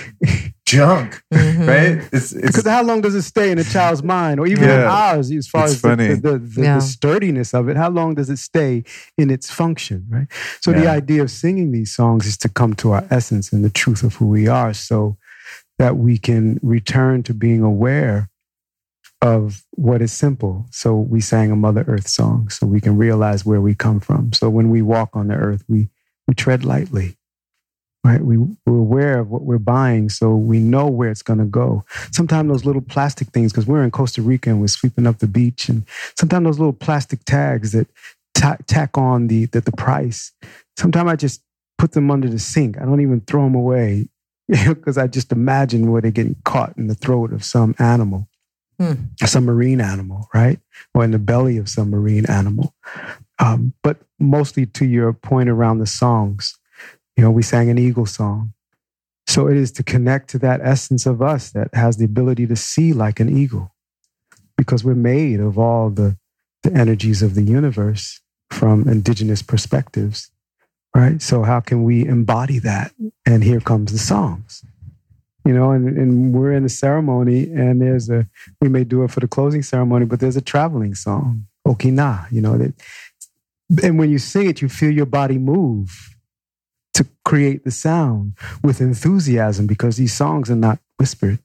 junk, Mhm. right? It's it's Because how long does it stay in a child's mind, or even in ours, as far It's as the, funny. the, the, the, Yeah. the sturdiness of it? How long does it stay in its function, right? So the idea of singing these songs is to come to our essence and the truth of who we are, so that we can return to being aware of what is simple. So we sang a Mother Earth song, so we can realize where we come from. So when we walk on the earth, we we tread lightly right? We, we're aware of what we're buying, so we know where it's going to go. Sometimes those little plastic things, because we're in Costa Rica and we're sweeping up the beach, and sometimes those little plastic tags that ta- tack on the, the the price. Sometimes I just put them under the sink. I don't even throw them away because I just imagine where they're getting caught in the throat of some animal, Hmm. some marine animal, right, or in the belly of some marine animal. Um, but mostly to your point around the songs, you know, we sang an eagle song. So it is to connect to that essence of us that has the ability to see like an eagle because we're made of all the, the energies of the universe from indigenous perspectives, right? So how can we embody that? And here comes the songs. You know, and, and we're in a ceremony and there's a, we may do it for the closing ceremony, but there's a traveling song, Okina, you know, that, and when you sing it, you feel your body move to create the sound with enthusiasm because these songs are not whispered.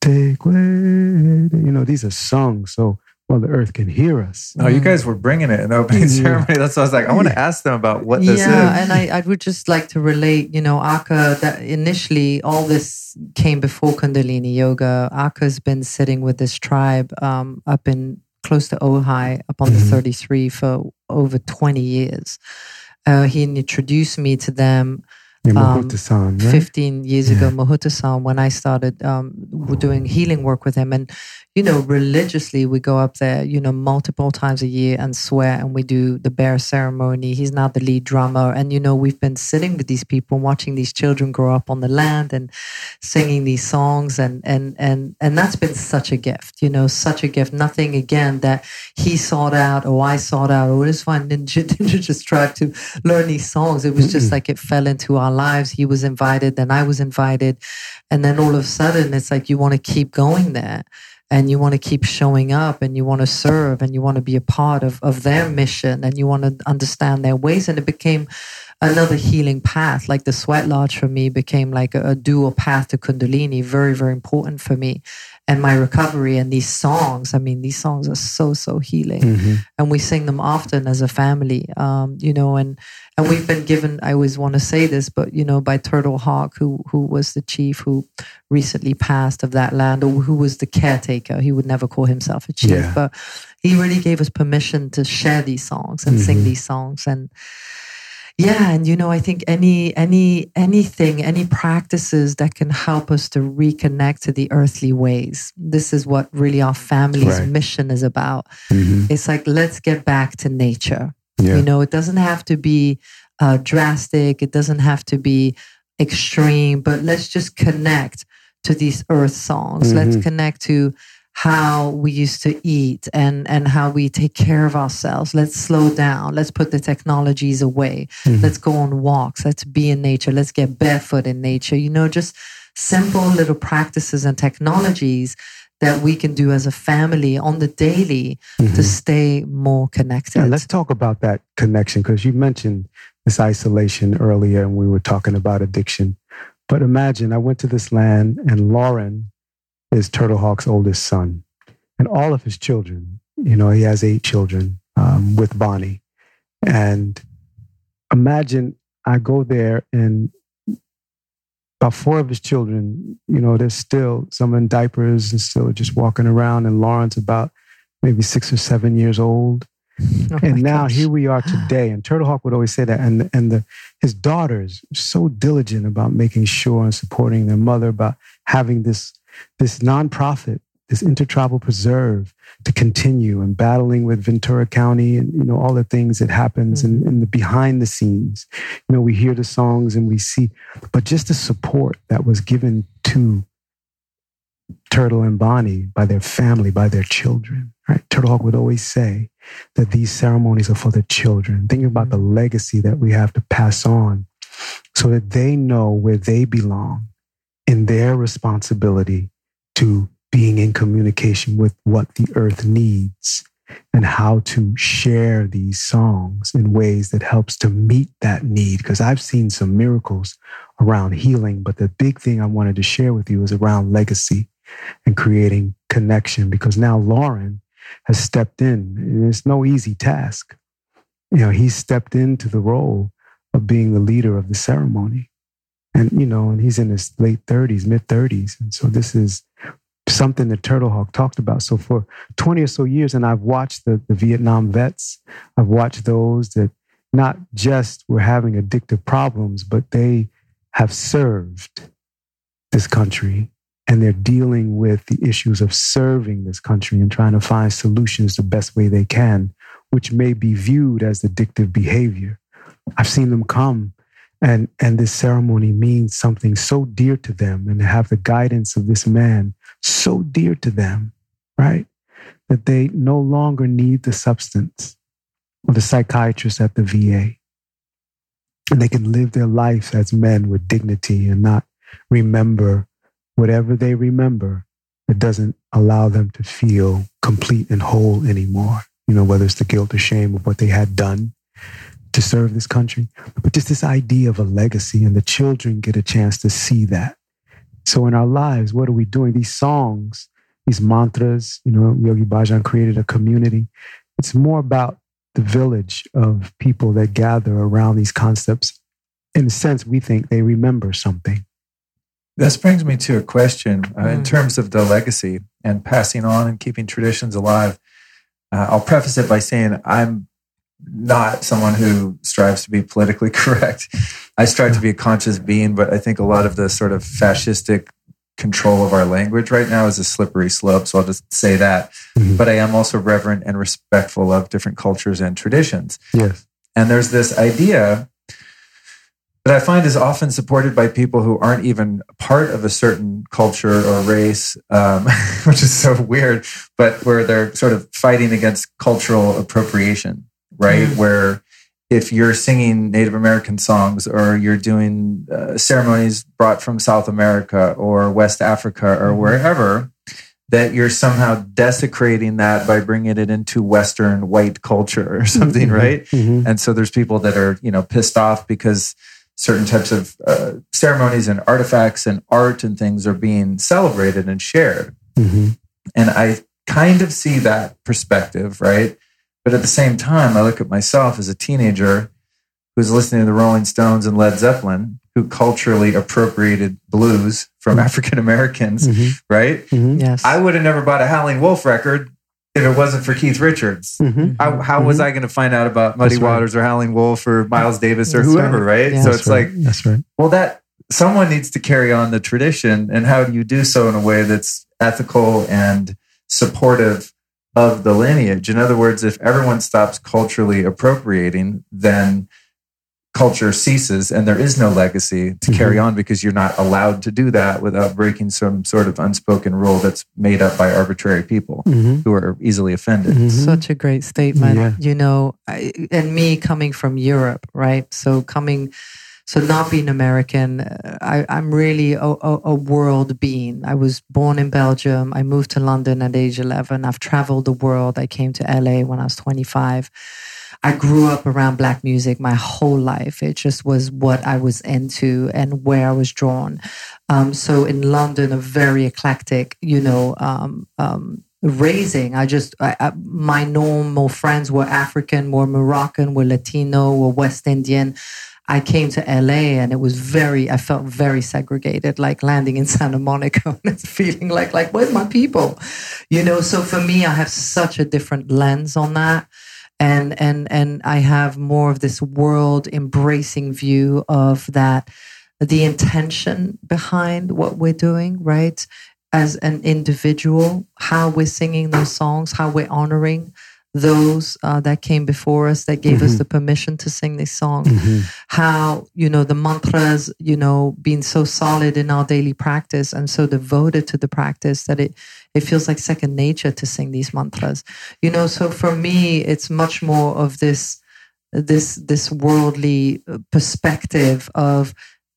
Take way, you know, these are sung so well the earth can hear us. Oh, you guys were bringing it in the opening Yeah. ceremony. That's why I was like, I want to ask them about what this yeah, is. Yeah, and I, I would just like to relate, you know, Aka, that initially all this came before Kundalini Yoga. Aka's been sitting with this tribe um, up in close to Ojai, up on the Mhm. 33 for over 20 years. Uh, he introduced me to them Um, right? 15 years ago, Mahuta-san, when I started um, doing healing work with him. And, you know, religiously we go up there, you know, multiple times a year and swear and we do the bear ceremony. He's now the lead drummer. And, you know, we've been sitting with these people, watching these children grow up on the land and singing these songs. And, and, and, and that's been such a gift, you know, such a gift. Nothing again that he sought out or I sought out or was fun. Ninja, Ninja just tried to learn these songs. It was just mm. like it fell into our lives. He was invited, then I was invited. And then all of a sudden it's like you want to keep going there and you want to keep showing up and you want to serve and you want to be a part of, of their mission and you want to understand their ways. And it became another healing path. Like the sweat lodge for me became like a, a dual path to Kundalini, very, very important for me and my recovery and these songs i mean these songs are so so healing mm-hmm. and we sing them often as a family um, you know and and we've been given i always want to say this but you know by turtle hawk who who was the chief who recently passed of that land or who was the caretaker he would never call himself a chief yeah. but he really gave us permission to share these songs and mm-hmm. sing these songs and yeah and you know i think any any anything any practices that can help us to reconnect to the earthly ways this is what really our family's right. mission is about mm-hmm. it's like let's get back to nature yeah. you know it doesn't have to be uh, drastic it doesn't have to be extreme but let's just connect to these earth songs mm-hmm. let's connect to how we used to eat and and how we take care of ourselves let's slow down let's put the technologies away mm-hmm. let's go on walks let's be in nature let's get barefoot in nature you know just simple little practices and technologies that we can do as a family on the daily mm-hmm. to stay more connected. Yeah, let's talk about that connection because you mentioned this isolation earlier and we were talking about addiction. But imagine I went to this land and Lauren is Turtle Hawk's oldest son, and all of his children. You know, he has eight children um, with Bonnie. And imagine I go there and about four of his children, you know, they're still some in diapers and still just walking around. And Lawrence, about maybe six or seven years old. Oh and now gosh. here we are today. And Turtle Hawk would always say that. And and the his daughters so diligent about making sure and supporting their mother, about having this this nonprofit, this intertribal preserve to continue and battling with Ventura County and, you know, all the things that happens mm-hmm. in, in the behind the scenes. You know, we hear the songs and we see, but just the support that was given to Turtle and Bonnie by their family, by their children, right? Turtle Hawk would always say that these ceremonies are for the children. Thinking about the mm-hmm. legacy that we have to pass on so that they know where they belong in their responsibility to being in communication with what the earth needs and how to share these songs in ways that helps to meet that need. Because i've seen some miracles around healing but the big thing i wanted to share with you is around legacy and creating connection because now lauren has stepped in. And it's no easy task. You know he stepped into the role of being the leader of the ceremony and you know, and he's in his late 30s, mid 30s, and so this is something that Turtle Hawk talked about. So for 20 or so years, and I've watched the, the Vietnam vets, I've watched those that not just were having addictive problems, but they have served this country and they're dealing with the issues of serving this country and trying to find solutions the best way they can, which may be viewed as addictive behavior. I've seen them come and and this ceremony means something so dear to them and to have the guidance of this man so dear to them right? That they no longer need the substance or the psychiatrist at the VA and they can live their life as men with dignity and not remember whatever they remember it doesn't allow them to feel complete and whole anymore. You know whether it's the guilt or shame of what they had done to serve this country, but just this idea of a legacy, and the children get a chance to see that. So in our lives, what are we doing? These songs, these mantras, you know, Yogi Bhajan created a community. It's more about the village of people that gather around these concepts. In a sense, we think they remember something. This brings me to a question uh, in mm. terms of the legacy and passing on and keeping traditions alive. Uh, I'll preface it by saying I'm not someone who strives to be politically correct. I strive to be a conscious being, but I think a lot of the sort of fascistic control of our language right now is a slippery slope. So I'll just say that. Mhm. But I am also reverent and respectful of different cultures and traditions. Yes. And there's this idea that I find is often supported by people who aren't even part of a certain culture or race, um, which is so weird, but where they're sort of fighting against cultural appropriation, right? Mm. Where if you're singing Native American songs or you're doing uh, ceremonies brought from South America or West Africa or Mhm. wherever, that you're somehow desecrating that by bringing it into Western white culture or something, Mhm. right? Mhm. And so there's people that are, you know, pissed off because certain types of uh, ceremonies and artifacts and art and things are being celebrated and shared. Mhm. And I kind of see that perspective, right? But at the same time, I look at myself as a teenager who's listening to the Rolling Stones and Led Zeppelin, who culturally appropriated blues from Mhm. African Americans, Mhm. right? Mhm. Yes. I would have never bought a Howlin' Wolf record if it wasn't for Keith Richards. Mhm. How, how was. I going to find out about Muddy That's right. Waters or Howlin' Wolf or Miles Davis or That's whoever, right? Yeah. So That's it's right. like, that's right. well, that someone needs to carry on the tradition, and how do you do so in a way that's ethical and supportive of the lineage? In other words, if everyone stops culturally appropriating, then culture ceases and there is no legacy to carry on because you're not allowed to do that without breaking some sort of unspoken rule that's made up by arbitrary people Mhm. who are easily offended. Mhm. Such a great statement. Yeah. You know, I, and me coming from Europe, right? So coming, so not being American, uh, I, I'm really a, a, a world being. I was born in Belgium. I moved to London at age 11. I've traveled the world. I came to LA when I was 25. I grew up around black music my whole life. It just was what I was into and where I was drawn. Um, so in London, a very eclectic, you know, um, um, raising. I just, I, I, my normal friends were African, were Moroccan, were Latino, were West Indian. I came to LA and it was very, I felt very segregated, like landing in Santa Monica and feeling like, like, where's my people? You know, so for me, I have such a different lens on that and and and I have more of this world embracing view of that the intention behind what we're doing right as an individual how we're singing those songs how we're honoring those uh, that came before us that gave us Mhm. the permission to sing these songs Mhm. how you know the mantras you know being so solid in our daily practice and so devoted to the practice that it it feels like second nature to sing these mantras you know so for me it's much more of this this this worldly uh, perspective of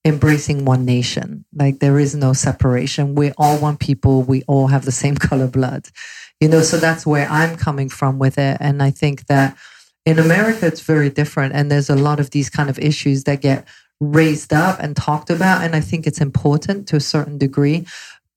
embracing one nation. Like there is no separation. We're all one people. We all have the same color blood. You know so that's where i'm coming from with it. And i think that in america it's very different. And there's a lot of these kind of issues that get raised up and talked about. And i think it's important to a certain degree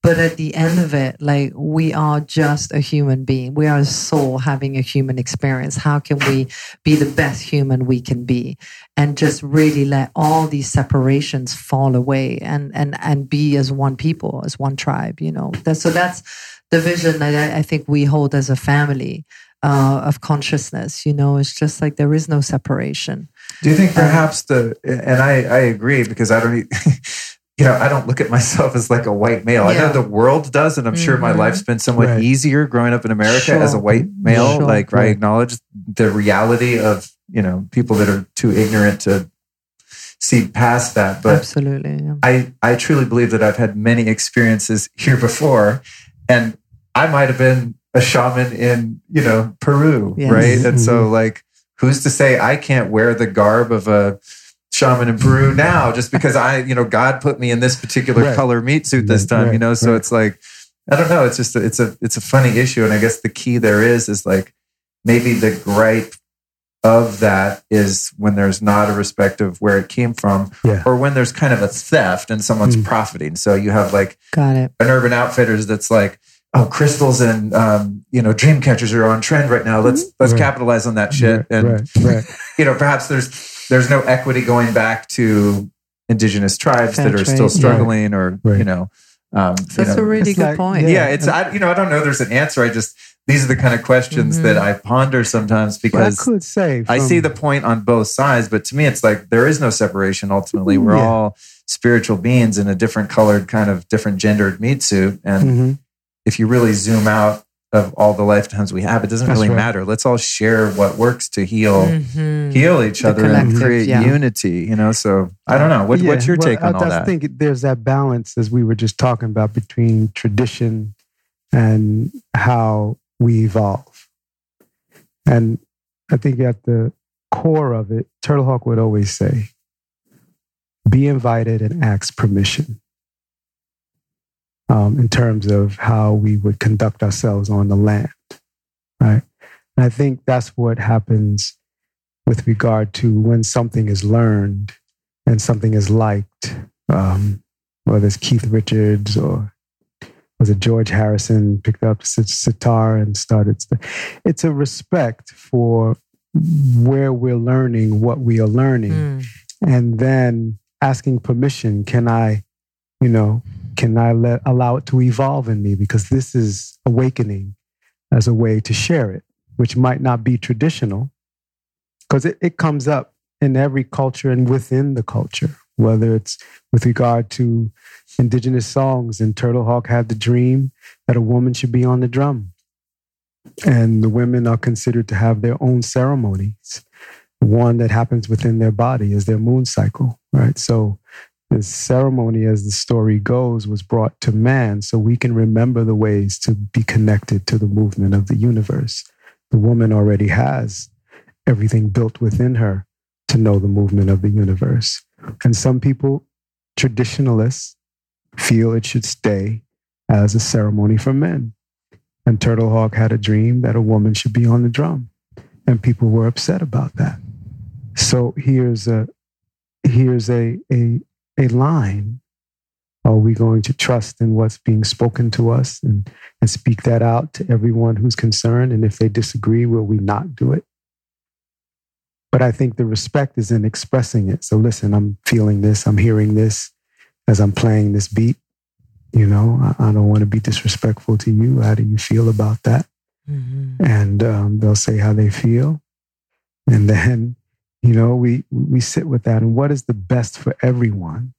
but at the end of it like we are just a human being. We are a soul having a human experience. How can we be the best human we can be? And just really let all these separations fall away and and and be as one people as one tribe you know? So that's the vision that I, think we hold as a family uh, of consciousness you know? It's just like there is no separation. Do you think perhaps the and I I agree because I don't you know I don't look at myself as like a white male. I know the world does, and I'm sure my Mhm. life's been somewhat Right. easier growing up in America as a white male. Sure. Like I acknowledge the reality of you know people that are too ignorant to see past that, but absolutely yeah. I, I truly believe that I've had many experiences here before, and I might have been a shaman in, you know, Peru, Yes. right? And so, like, who's to say I can't wear the garb of a shaman and Peru now just because I, you know, God put me in this particular Right. color meat suit this Right, time, you know? So right. it's like, I don't know. It's just, a, it's a, it's a funny issue. And I guess the key there is, is like maybe the gripe of that is when there's not a respect of where it came from Yeah. or when there's kind of a theft and someone's Mm. profiting. So you have like got it an urban outfitters that's like, oh, crystals and um, you know, dream catchers are on trend right now. Let's let's Right. capitalize on that shit. Right, and right, right. you know, perhaps there's there's no equity going back to indigenous tribes Fair that are still struggling or Right. you know. Um, you that's know, a really good like- point yeah, it's I, you know I don't know. There's an answer. I just these are the kind of questions Mhm. that I ponder sometimes But I because could say I see the point on both sides, but to me, it's like there is no separation. Ultimately, we're Yeah. all spiritual beings in a different colored, kind of different gendered meat suit. And Mhm. if you really zoom out of all the lifetimes we have, it doesn't That's really right. matter. Let's all share what works to heal, Mhm. heal each The other, and create yeah. unity. You know, so I don't know. What, Yeah, what's your well, take on I, all I that? think there's that balance, as we were just talking about, between tradition and how we evolve. And I think at the core of it, Turtle Hawk would always say, be invited and ask permission um, in terms of how we would conduct ourselves on the land. Right. And I think that's what happens with regard to when something is learned and something is liked, um, whether it's Keith Richards or was it George Harrison picked up the sitar and started. It's a respect for where we're learning what we are learning, Mm. and then asking permission. Can I, you know, can I let allow it to evolve in me because this is awakening as a way to share it, which might not be traditional, because it, it comes up in every culture and within the culture, whether it's with regard to indigenous songs. And Turtle Hawk had the dream that a woman should be on the drum. And the women are considered to have their own ceremonies. One that happens within their body is their moon cycle, right? So this ceremony, as the story goes, was brought to man so we can remember the ways to be connected to the movement of the universe. The woman already has everything built within her to know the movement of the universe. And some people, traditionalists, feel it should stay as a ceremony for men. And Turtle Hawk had a dream that a woman should be on the drum. And people were upset about that. So here's a here's a a, a line. Are we going to trust in what's being spoken to us and, and speak that out to everyone who's concerned? And if they disagree, will we not do it? But I think the respect is in expressing it. So listen, I'm feeling this, I'm hearing this as I'm playing this beat. You know, I, I don't want to be disrespectful to you. How do you feel about that? Mhm. and um, they'll say how they feel and then you know we we sit with that. And what is the best for everyone?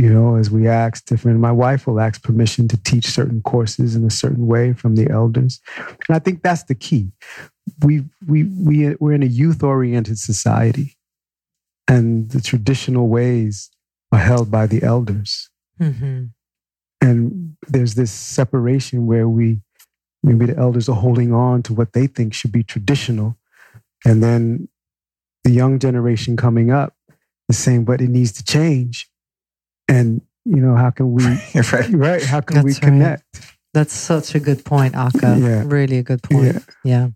You know as we ask different my wife will ask permission to teach certain courses in a certain way from the elders. And i think that's the key. We we we we're in a youth oriented society and the traditional ways are held by the elders. Mhm. and there's this separation where we maybe the elders are holding on to what they think should be traditional and then the young generation coming up is saying but it needs to change and you know how can we right. right how can we That's right. connect That's such a good point, Aka. Yeah. Really a good point. Yeah. Yeah.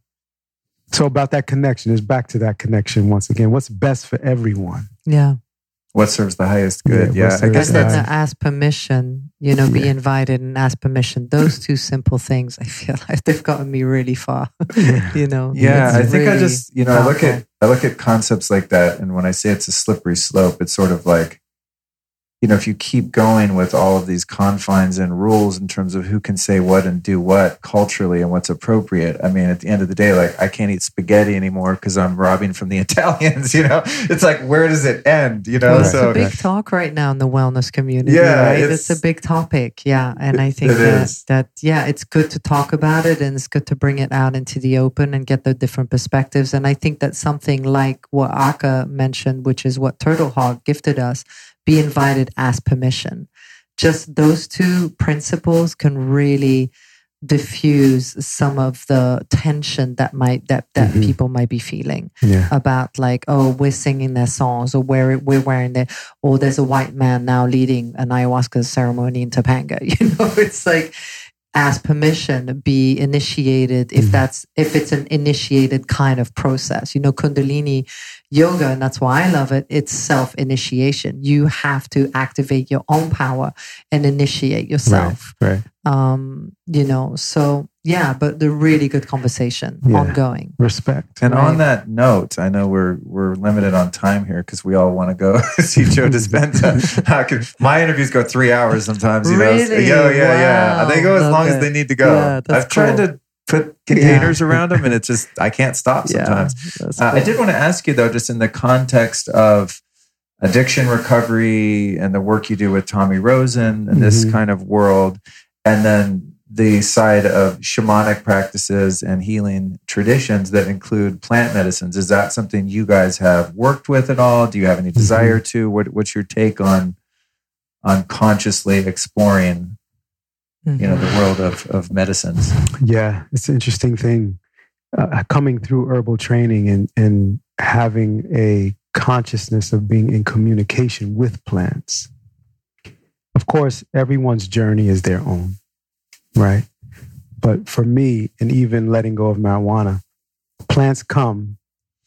so about that connection is back to that connection once again what's best for everyone Yeah. What serves the highest good? what Yeah, I guess And that's to ask permission, you know, be Yeah. invited and ask permission. Those two simple things, I feel like they've gotten me really far. You know. Yeah, I think I just you know I look at I look at concepts like that, and when I say it's a slippery slope, it's sort of like you know if you keep going with all of these confines and rules in terms of who can say what and do what culturally and what's appropriate. I mean, at the end of the day, like I can't eat spaghetti anymore because I'm robbing from the Italians. You know, it's like where does it end? You know, it's so a big talk right now in the wellness community. Yeah, right? it's- it's, a big topic. Yeah, and I think that is. that yeah, it's good to talk about it, and it's good to bring it out into the open and get the different perspectives. And I think that something like what Aka mentioned, which is what Turtle Hawk gifted us, be invited, ask permission. Just those two principles can really diffuse some of the tension that might that that Mhm. people might be feeling yeah about like oh we're singing their songs or we're we're wearing their or there's a white man now leading an ayahuasca ceremony in Topanga you know it's like ask permission be initiated if Mhm. that's if it's an initiated kind of process you know kundalini yoga and that's why I love it it's self initiation you have to activate your own power and initiate yourself right um you know so yeah but the really good conversation Yeah. ongoing respect And on that note, I know we're we're limited on time here because we all want to go see Joe Dispenza. My interviews go three hours sometimes. You know, Really? yeah, yeah, yeah. Wow. They go as long as they need to go. Yeah, that's I've tried to put containers around them, and it's just I can't stop sometimes. that's Uh, I did want to ask you though, just in the context of addiction recovery and the work you do with Tommy Rosen and this Mhm. kind of world, and then the side of shamanic practices and healing traditions that include plant medicines. Is that something you guys have worked with at all? Do you have any desire to? What, what's your take on on consciously exploring, you know, the world of of medicines? Yeah, it's an interesting thing. Uh, coming through herbal training and, and having a consciousness of being in communication with plants. Of course, everyone's journey is their own, right? But for me, and even letting go of marijuana, plants come,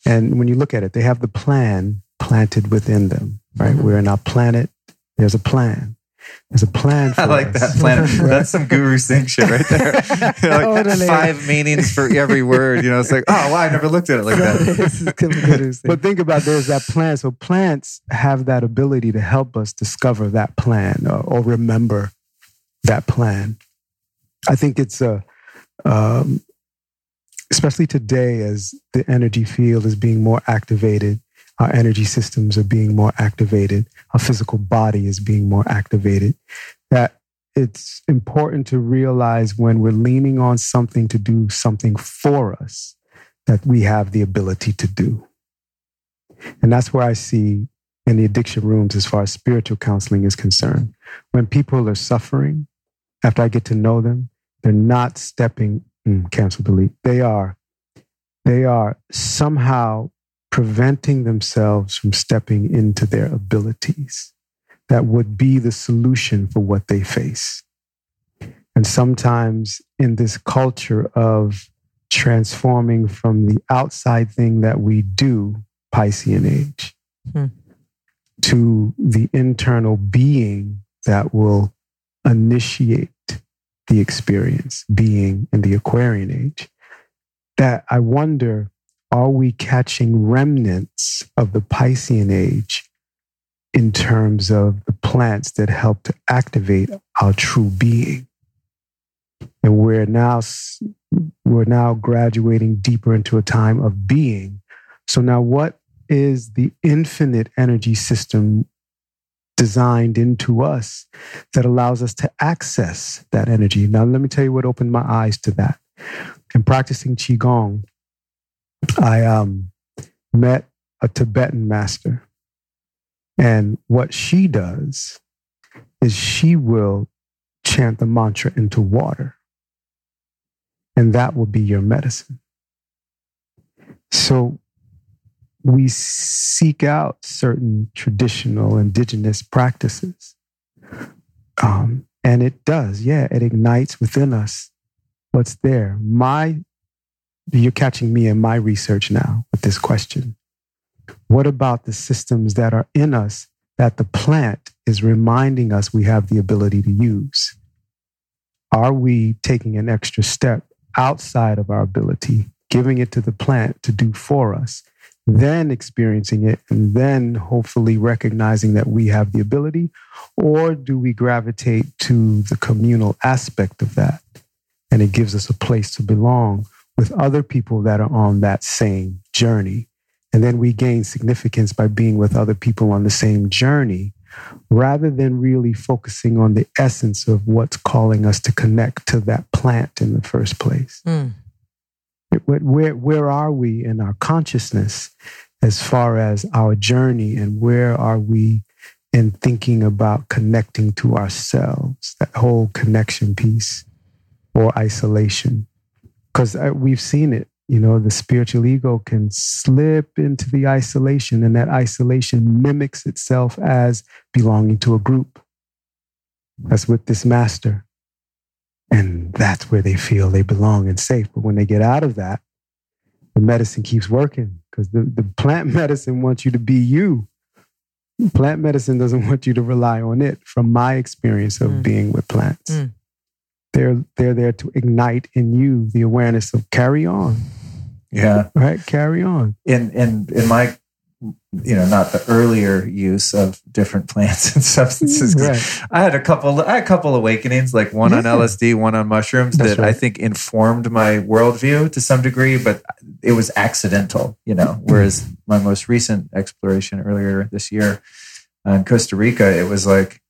and when you look at it, they have the plan planted within them, right? Mhm. We're in our planet, there's a plan. There's a plan for I like us. that plan. That's some Guru Singh shit right there. like Totally. five meanings for every word. You know, it's like, oh, wow, I never looked at it like that. But think about there's that plan. So plants have that ability to help us discover that plan or, or remember that plan. I think it's a, um, especially today as the energy field is being more activated, our energy systems are being more activated, our physical body is being more activated. That it's important to realize when we're leaning on something to do something for us that we have the ability to do. And that's where I see in the addiction rooms, as far as spiritual counseling is concerned, when people are suffering, after I get to know them, they're not stepping, mm, cancel delete. They are, they are somehow preventing themselves from stepping into their abilities that would be the solution for what they face. And sometimes in this culture of transforming from the outside thing that we do, Piscean age, Hmm. to the internal being that will initiate the experience, being in the Aquarian age, that I wonder are we catching remnants of the Piscean age in terms of the plants that help to activate our true being? And we're now we're now graduating deeper into a time of being. So now what is the infinite energy system designed into us that allows us to access that energy? Now let me tell you what opened my eyes to that. In practicing qigong, I um, met a Tibetan master. And what she does is she will chant the mantra into water. And that will be your medicine. So we seek out certain traditional indigenous practices. Um, and it does, yeah, it ignites within us what's there. My, you're catching me in my research now with this question. What about the systems that are in us that the plant is reminding us we have the ability to use? Are we taking an extra step outside of our ability, giving it to the plant to do for us, then experiencing it, and then hopefully recognizing that we have the ability? Or do we gravitate to the communal aspect of that? And it gives us a place to belong with other people that are on that same journey. And then we gain significance by being with other people on the same journey rather than really focusing on the essence of what's calling us to connect to that plant in the first place. Mm. Where, where, where are we in our consciousness as far as our journey, and where are we in thinking about connecting to ourselves, that whole connection piece or isolation? Because we've seen it. You know, the spiritual ego can slip into the isolation, and that isolation mimics itself as belonging to a group. That's with this master. And that's where they feel they belong and safe. But when they get out of that, the medicine keeps working because the, the plant medicine wants you to be you. Plant medicine doesn't want you to rely on it, from my experience of Mm. being with plants. Mm. They're, they're there to ignite in you the awareness of carry on, Yeah. right? Carry on. in in in my you know, not the earlier use of different plants and substances. Right. I had a couple. I had a couple awakenings, like one on LSD, one on mushrooms, That's that I think informed my worldview to some degree, but it was accidental. You know, whereas my most recent exploration earlier this year in Costa Rica, it was like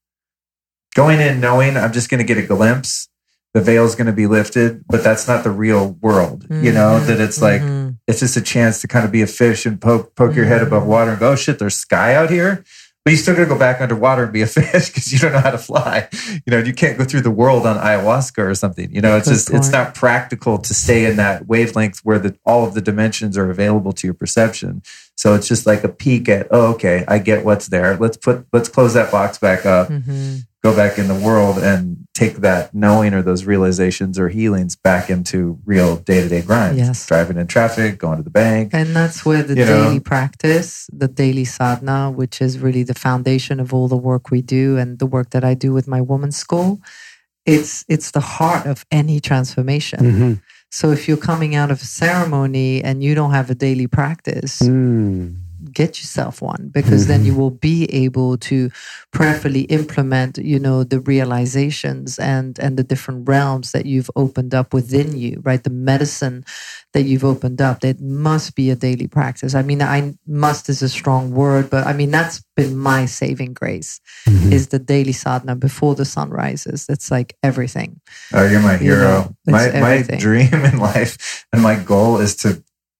going in knowing I'm just going to get a glimpse. The veil's going to be lifted, but that's not the real world. You know Mhm, that it's like mhm. it's just a chance to kind of be a fish and poke poke your head above water and go, oh shit, there's sky out here. But you still got to go back underwater and be a fish because you don't know how to fly. You know, you can't go through the world on ayahuasca or something. You know, it's Good just it's not practical to stay in that wavelength where the all of the dimensions are available to your perception. So it's just like a peek at, oh, okay, I get what's there. Let's put let's close that box back up, Mhm. Go back in the world and take that knowing or those realizations or healings back into real day to day grind. Yes. Driving in traffic, going to the bank. And that's where the You know? daily practice, the daily sadhana, which is really the foundation of all the work we do and the work that I do with my woman's school, it's it's the heart of any transformation. Mhm. So if you're coming out of a ceremony and you don't have a daily practice, Mm. Get yourself one because then you will be able to prayerfully implement you know the realizations and and the different realms that you've opened up within you right? The medicine that you've opened up that must be a daily practice. I mean i must is a strong word but i mean that's been my saving grace Mhm. is the daily sadhana before the sun rises. It's like everything. Oh, you're my You hero. know, it's my my dream in life and my goal is to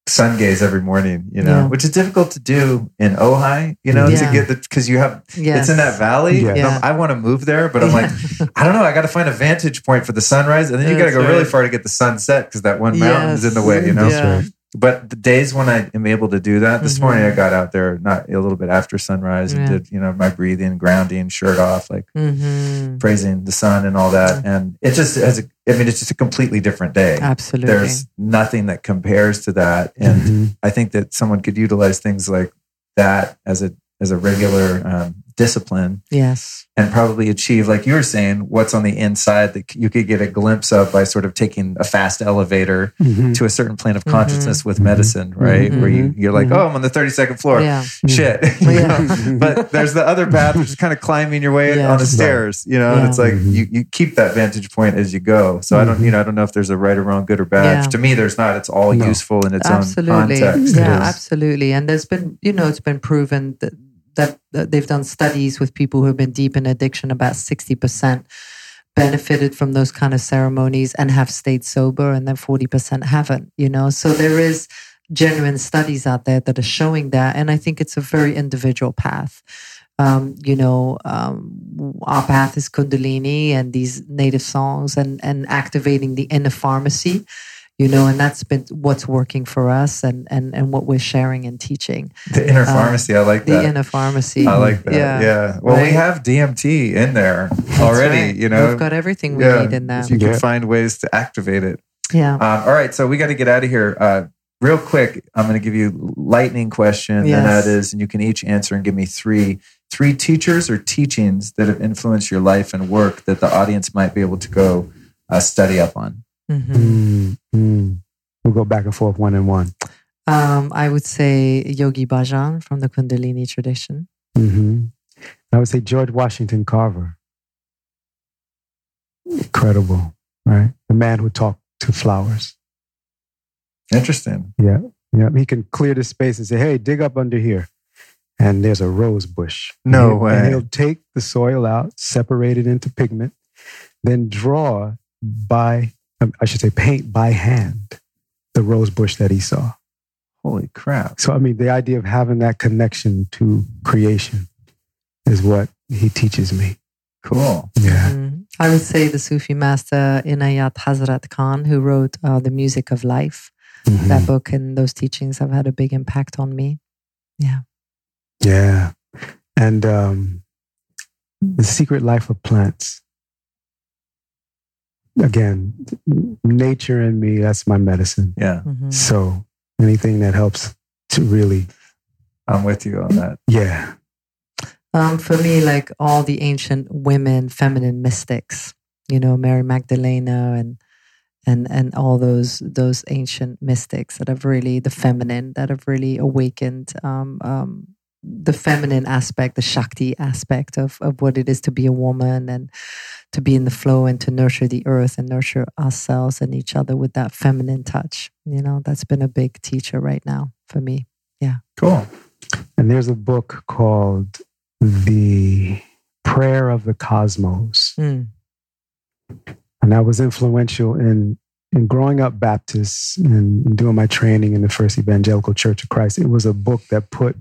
sun gaze every morning, you know, Yeah. which is difficult to do in Ojai, you know, to get the because you have yes it's in that valley. Yeah. I'm- Yeah. I want to move there, but I'm like, I don't know. I got to find a vantage point for the sunrise, and then you got to That's go really far to get the sunset because that one mountain is in the way, you know. Yeah. right. But the days when I am able to do that, this Mhm. morning I got out there not a little bit after sunrise and Yeah. did you know my breathing, grounding, shirt off, like mm-hmm. praising the sun and all that. And it just has a, I mean, it's just a completely different day. absolutely There's nothing that compares to that. And Mhm. I think that someone could utilize things like that as a, as a regular um, discipline yes and probably achieve, like you were saying, what's on the inside that you could get a glimpse of by sort of taking a fast elevator Mhm. to a certain plane of Mhm. consciousness with medicine, right? Where you, you're like, Mhm. oh, I'm on the 32nd floor. yeah Shit. You Yeah. but there's the other path, which is kind of climbing your way on the stairs, you know, and it's like you, you keep that vantage point as you go. So I don't, you know, I don't know if there's a right or wrong, good or bad. Yeah. To me, there's not. It's all No. useful in its absolutely own context. yeah It is. absolutely and there's been you know it's been proven that, that that they've done studies with people who have been deep in addiction about 60% benefited from those kind of ceremonies and have stayed sober and then 40% haven't you know? So there is genuine studies out there that are showing that and i think it's a very individual path. Um, you know, um, our path is Kundalini and these native songs and, and activating the inner pharmacy, you know, and that's been what's working for us and, and, and what we're sharing and teaching. The inner Um, pharmacy, I like The that. inner pharmacy. I like that. Yeah. Yeah. Well, we have DMT in there That's already, right. you know. we've got everything we yeah, need in that. if you can find ways to activate it. Yeah. Um, all right, so we got to get out of here. Uh, real quick, I'm going to give you lightning question, and that is, and you can each answer and give me three three teachers or teachings that have influenced your life and work that the audience might be able to go uh, study up on. Hmm Mm, mm. We'll go back and forth one and one. Um, I would say Yogi Bhajan from the Kundalini tradition. hmm I would say George Washington Carver. Incredible, right? The man who talked to flowers. Interesting. Yeah, yeah. He can clear the space and say, "Hey, dig up under here," and there's a rose bush. No And he'll- way. And he'll take the soil out, separate it into pigment, then draw by, I should say, paint by hand the rose bush that he saw. Holy crap! So, I mean, the idea of having that connection to creation is what he teaches me. Cool. Yeah. Mhm. I would say the Sufi master Inayat Hazrat Khan, who wrote uh, The Music of Life. Mhm. That book and those teachings have had a big impact on me. Yeah. Yeah. And um, the secret life of plants. Again, nature and me, that's my medicine. Yeah, Mhm. So anything that helps to really, I'm with you on that. yeah. Um, for me, like all the ancient women, feminine mystics, you know, Mary Magdalena and and and all those those ancient mystics that have really the feminine that have really awakened um, um, the feminine aspect, the Shakti aspect of, of what it is to be a woman and to be in the flow and to nurture the earth and nurture ourselves and each other with that feminine touch. You know, that's been a big teacher right now for me. Yeah. Cool. And there's a book called The Prayer of the Cosmos. Mm. And that was influential in in growing up Baptist and doing my training in the First Evangelical Church of Christ. It was a book that put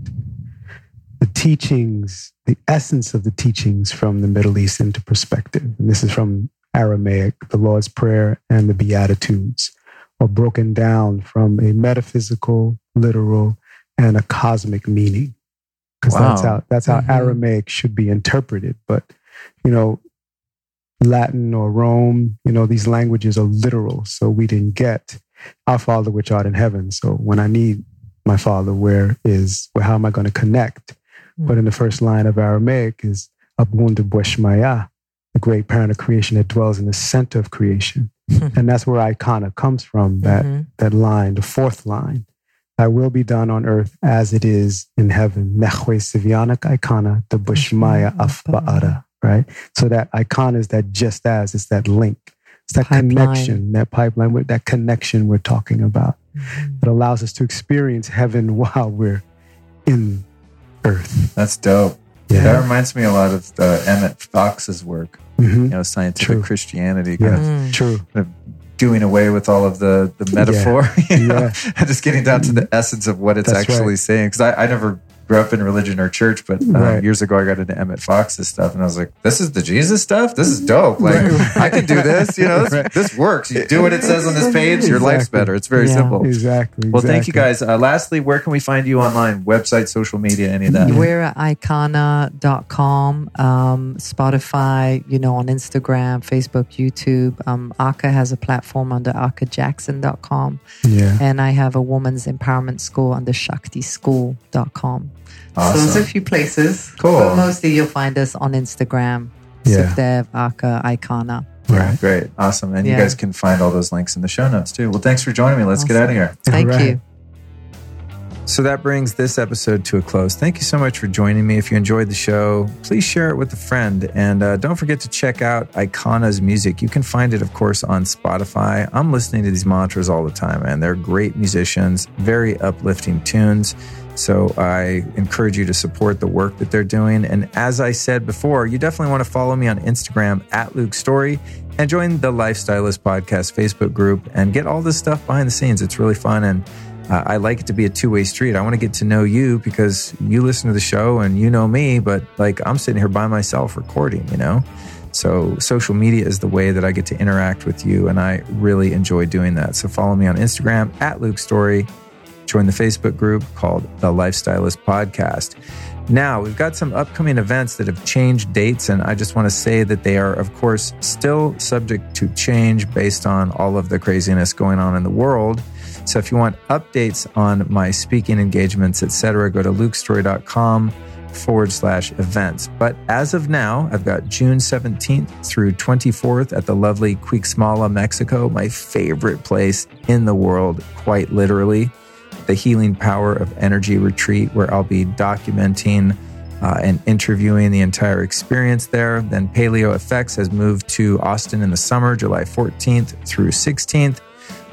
the teachings, the essence of the teachings from the Middle East into perspective. And this is from Aramaic, the Lord's Prayer and the Beatitudes are broken down from a metaphysical, literal, and a cosmic meaning. Because Wow. that's how that's how Mhm. Aramaic should be interpreted. But you know, Latin or Rome, you know, these languages are literal. So we didn't get our Father which art in heaven. So when I need my Father, where is where how am I going to connect? But in the first line of Aramaic is Abunda Bweshmaya, the great parent of creation that dwells in the center of creation. and that's where Aykanna comes from, that Mhm. that line, the fourth line. Thy will be done on earth as it is in heaven. Nechwe Sivianak Aykanna, the Bushmaya Afba'ara, right? So that Aykanna is that just as, it's that link. It's that Pipeline. connection, that pipeline, with that connection we're talking about Mhm. that allows us to experience heaven while we're in earth. That's dope. That reminds me a lot of uh, Emmett Fox's work, hmm you know, scientific True. Christianity, kind Yeah. of Mm. True. doing away with all of the, the metaphor, you know, Yeah. and just getting down to the essence of what it's That's actually right. saying. Because I, I never grew up in religion or church, but uh, Right. years ago I got into Emmett Fox's stuff, and I was like, "This is the Jesus stuff. This is dope. Like, Right. I can do this. You know, this, Right. this works. You do what it says on this page, your life's better. It's very Yeah. simple." Exactly. Well, thank you guys. Uh, lastly, where can we find you online? Website, social media, any of that? We're at aykanna.com, um, Spotify, you know, on Instagram, Facebook, YouTube. Um, Aka has a platform under akajackson.com. Yeah. And I have a woman's empowerment school under shaktischool.com. So Awesome. there's a few places. Cool. But mostly you'll find us on Instagram. Yeah. Sukhdev, Aka, Aykanna. Right. Great. Awesome. And you guys can find all those links in the show notes too. Well, thanks for joining me. Let's get out of here. Thank Right. you. So that brings this episode to a close. Thank you so much for joining me. If you enjoyed the show, please share it with a friend. And uh, don't forget to check out Aykanna's music. You can find it, of course, on Spotify. I'm listening to these mantras all the time, and they're great musicians, very uplifting tunes. So I encourage you to support the work that they're doing. And as I said before, you definitely want to follow me on Instagram at Luke Story and join the Lifestylist Podcast Facebook group and get all this stuff behind the scenes. It's really fun. And uh, I like it to be a two way street. I want to get to know you because you listen to the show and you know me, but like I'm sitting here by myself recording, you know? So social media is the way that I get to interact with you. And I really enjoy doing that. So follow me on Instagram at Luke Story. Join the Facebook group called The Lifestylist Podcast. Now, we've got some upcoming events that have changed dates, and I just want to say that they are, of course, still subject to change based on all of the craziness going on in the world. So if you want updates on my speaking engagements, etc., go to lukestory.com forward slash events. But as of now, I've got June 17th through 24th at the lovely Cuixmala, Mexico, my favorite place in the world, quite literally the Healing Power of Energy Retreat, where I'll be documenting uh, and interviewing the entire experience there. Then Paleo Effects has moved to Austin in the summer, July 14th through 16th.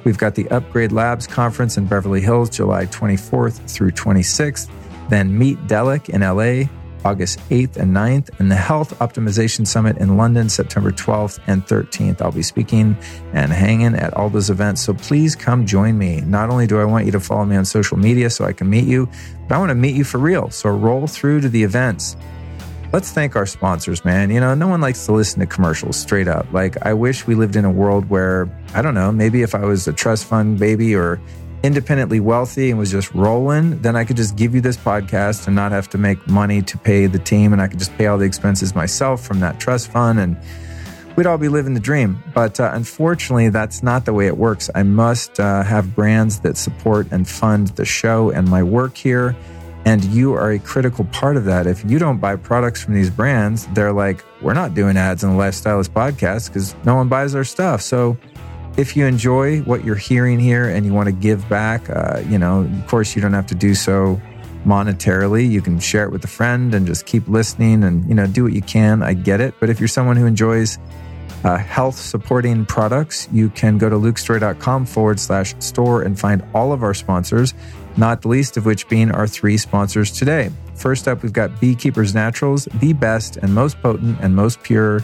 We've got the Upgrade Labs Conference in Beverly Hills, July 24th through 26th. Then Meet Delic in LA, August 8th and 9th, and the Health Optimization Summit in London, September 12th and 13th. I'll be speaking and hanging at all those events. So please come join me. Not only do I want you to follow me on social media so I can meet you, but I want to meet you for real. So roll through to the events. Let's thank our sponsors, man. You know, no one likes to listen to commercials straight up. Like, I wish we lived in a world where, I don't know, maybe if I was a trust fund baby or independently wealthy and was just rolling, then I could just give you this podcast and not have to make money to pay the team. And I could just pay all the expenses myself from that trust fund. And we'd all be living the dream. But uh, unfortunately, that's not the way it works. I must uh, have brands that support and fund the show and my work here. And you are a critical part of that. If you don't buy products from these brands, they're like, we're not doing ads on the Lifestylist podcast because no one buys our stuff. So if you enjoy what you're hearing here and you want to give back, uh, you know, of course, you don't have to do so monetarily. You can share it with a friend and just keep listening and, you know, do what you can. I get it. But if you're someone who enjoys uh, health supporting products, you can go to lukestory.com forward slash store and find all of our sponsors, not the least of which being our three sponsors today. First up, we've got Beekeepers Naturals, the best and most potent and most pure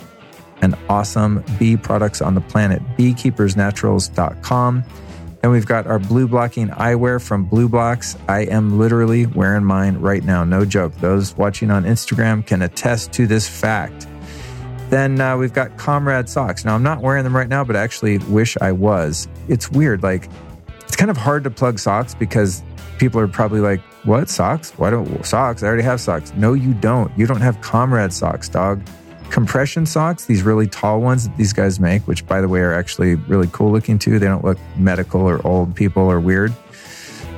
and awesome bee products on the planet, beekeepersnaturals.com. And we've got our blue blocking eyewear from BLUblox. I am literally wearing mine right now. No joke. Those watching on Instagram can attest to this fact. Then uh, we've got Comrad socks. Now, I'm not wearing them right now, but I actually wish I was. It's weird. Like, it's kind of hard to plug socks because people are probably like, what? Socks? Why don't socks? I already have socks. No, you don't. You don't have Comrad socks, dog compression socks, these really tall ones that these guys make, which by the way are actually really cool looking too. They don't look medical or old people or weird.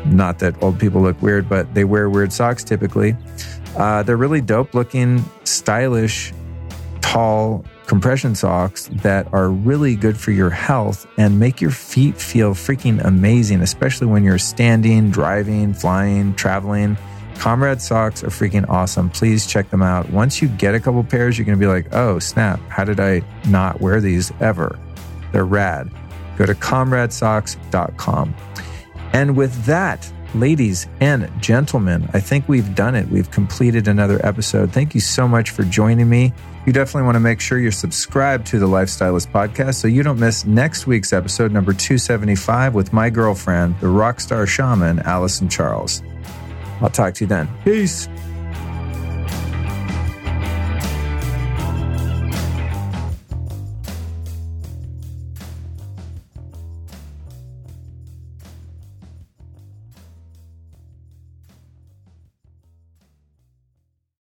Not that old people look weird, but they wear weird socks typically. Uh, they're really dope looking, stylish, tall compression socks that are really good for your health and make your feet feel freaking amazing, especially when you're standing, driving, flying, traveling. Comrad socks are freaking awesome. Please check them out. Once you get a couple pairs, you're going to be like, oh, snap, how did I not wear these ever? They're rad. Go to comradsocks.com. And with that, ladies and gentlemen, I think we've done it. We've completed another episode. Thank you so much for joining me. You definitely want to make sure you're subscribed to the Lifestylist podcast so you don't miss next week's episode, number 275, with my girlfriend, the rock star shaman, Allison Charles. I'll talk to you then. Peace.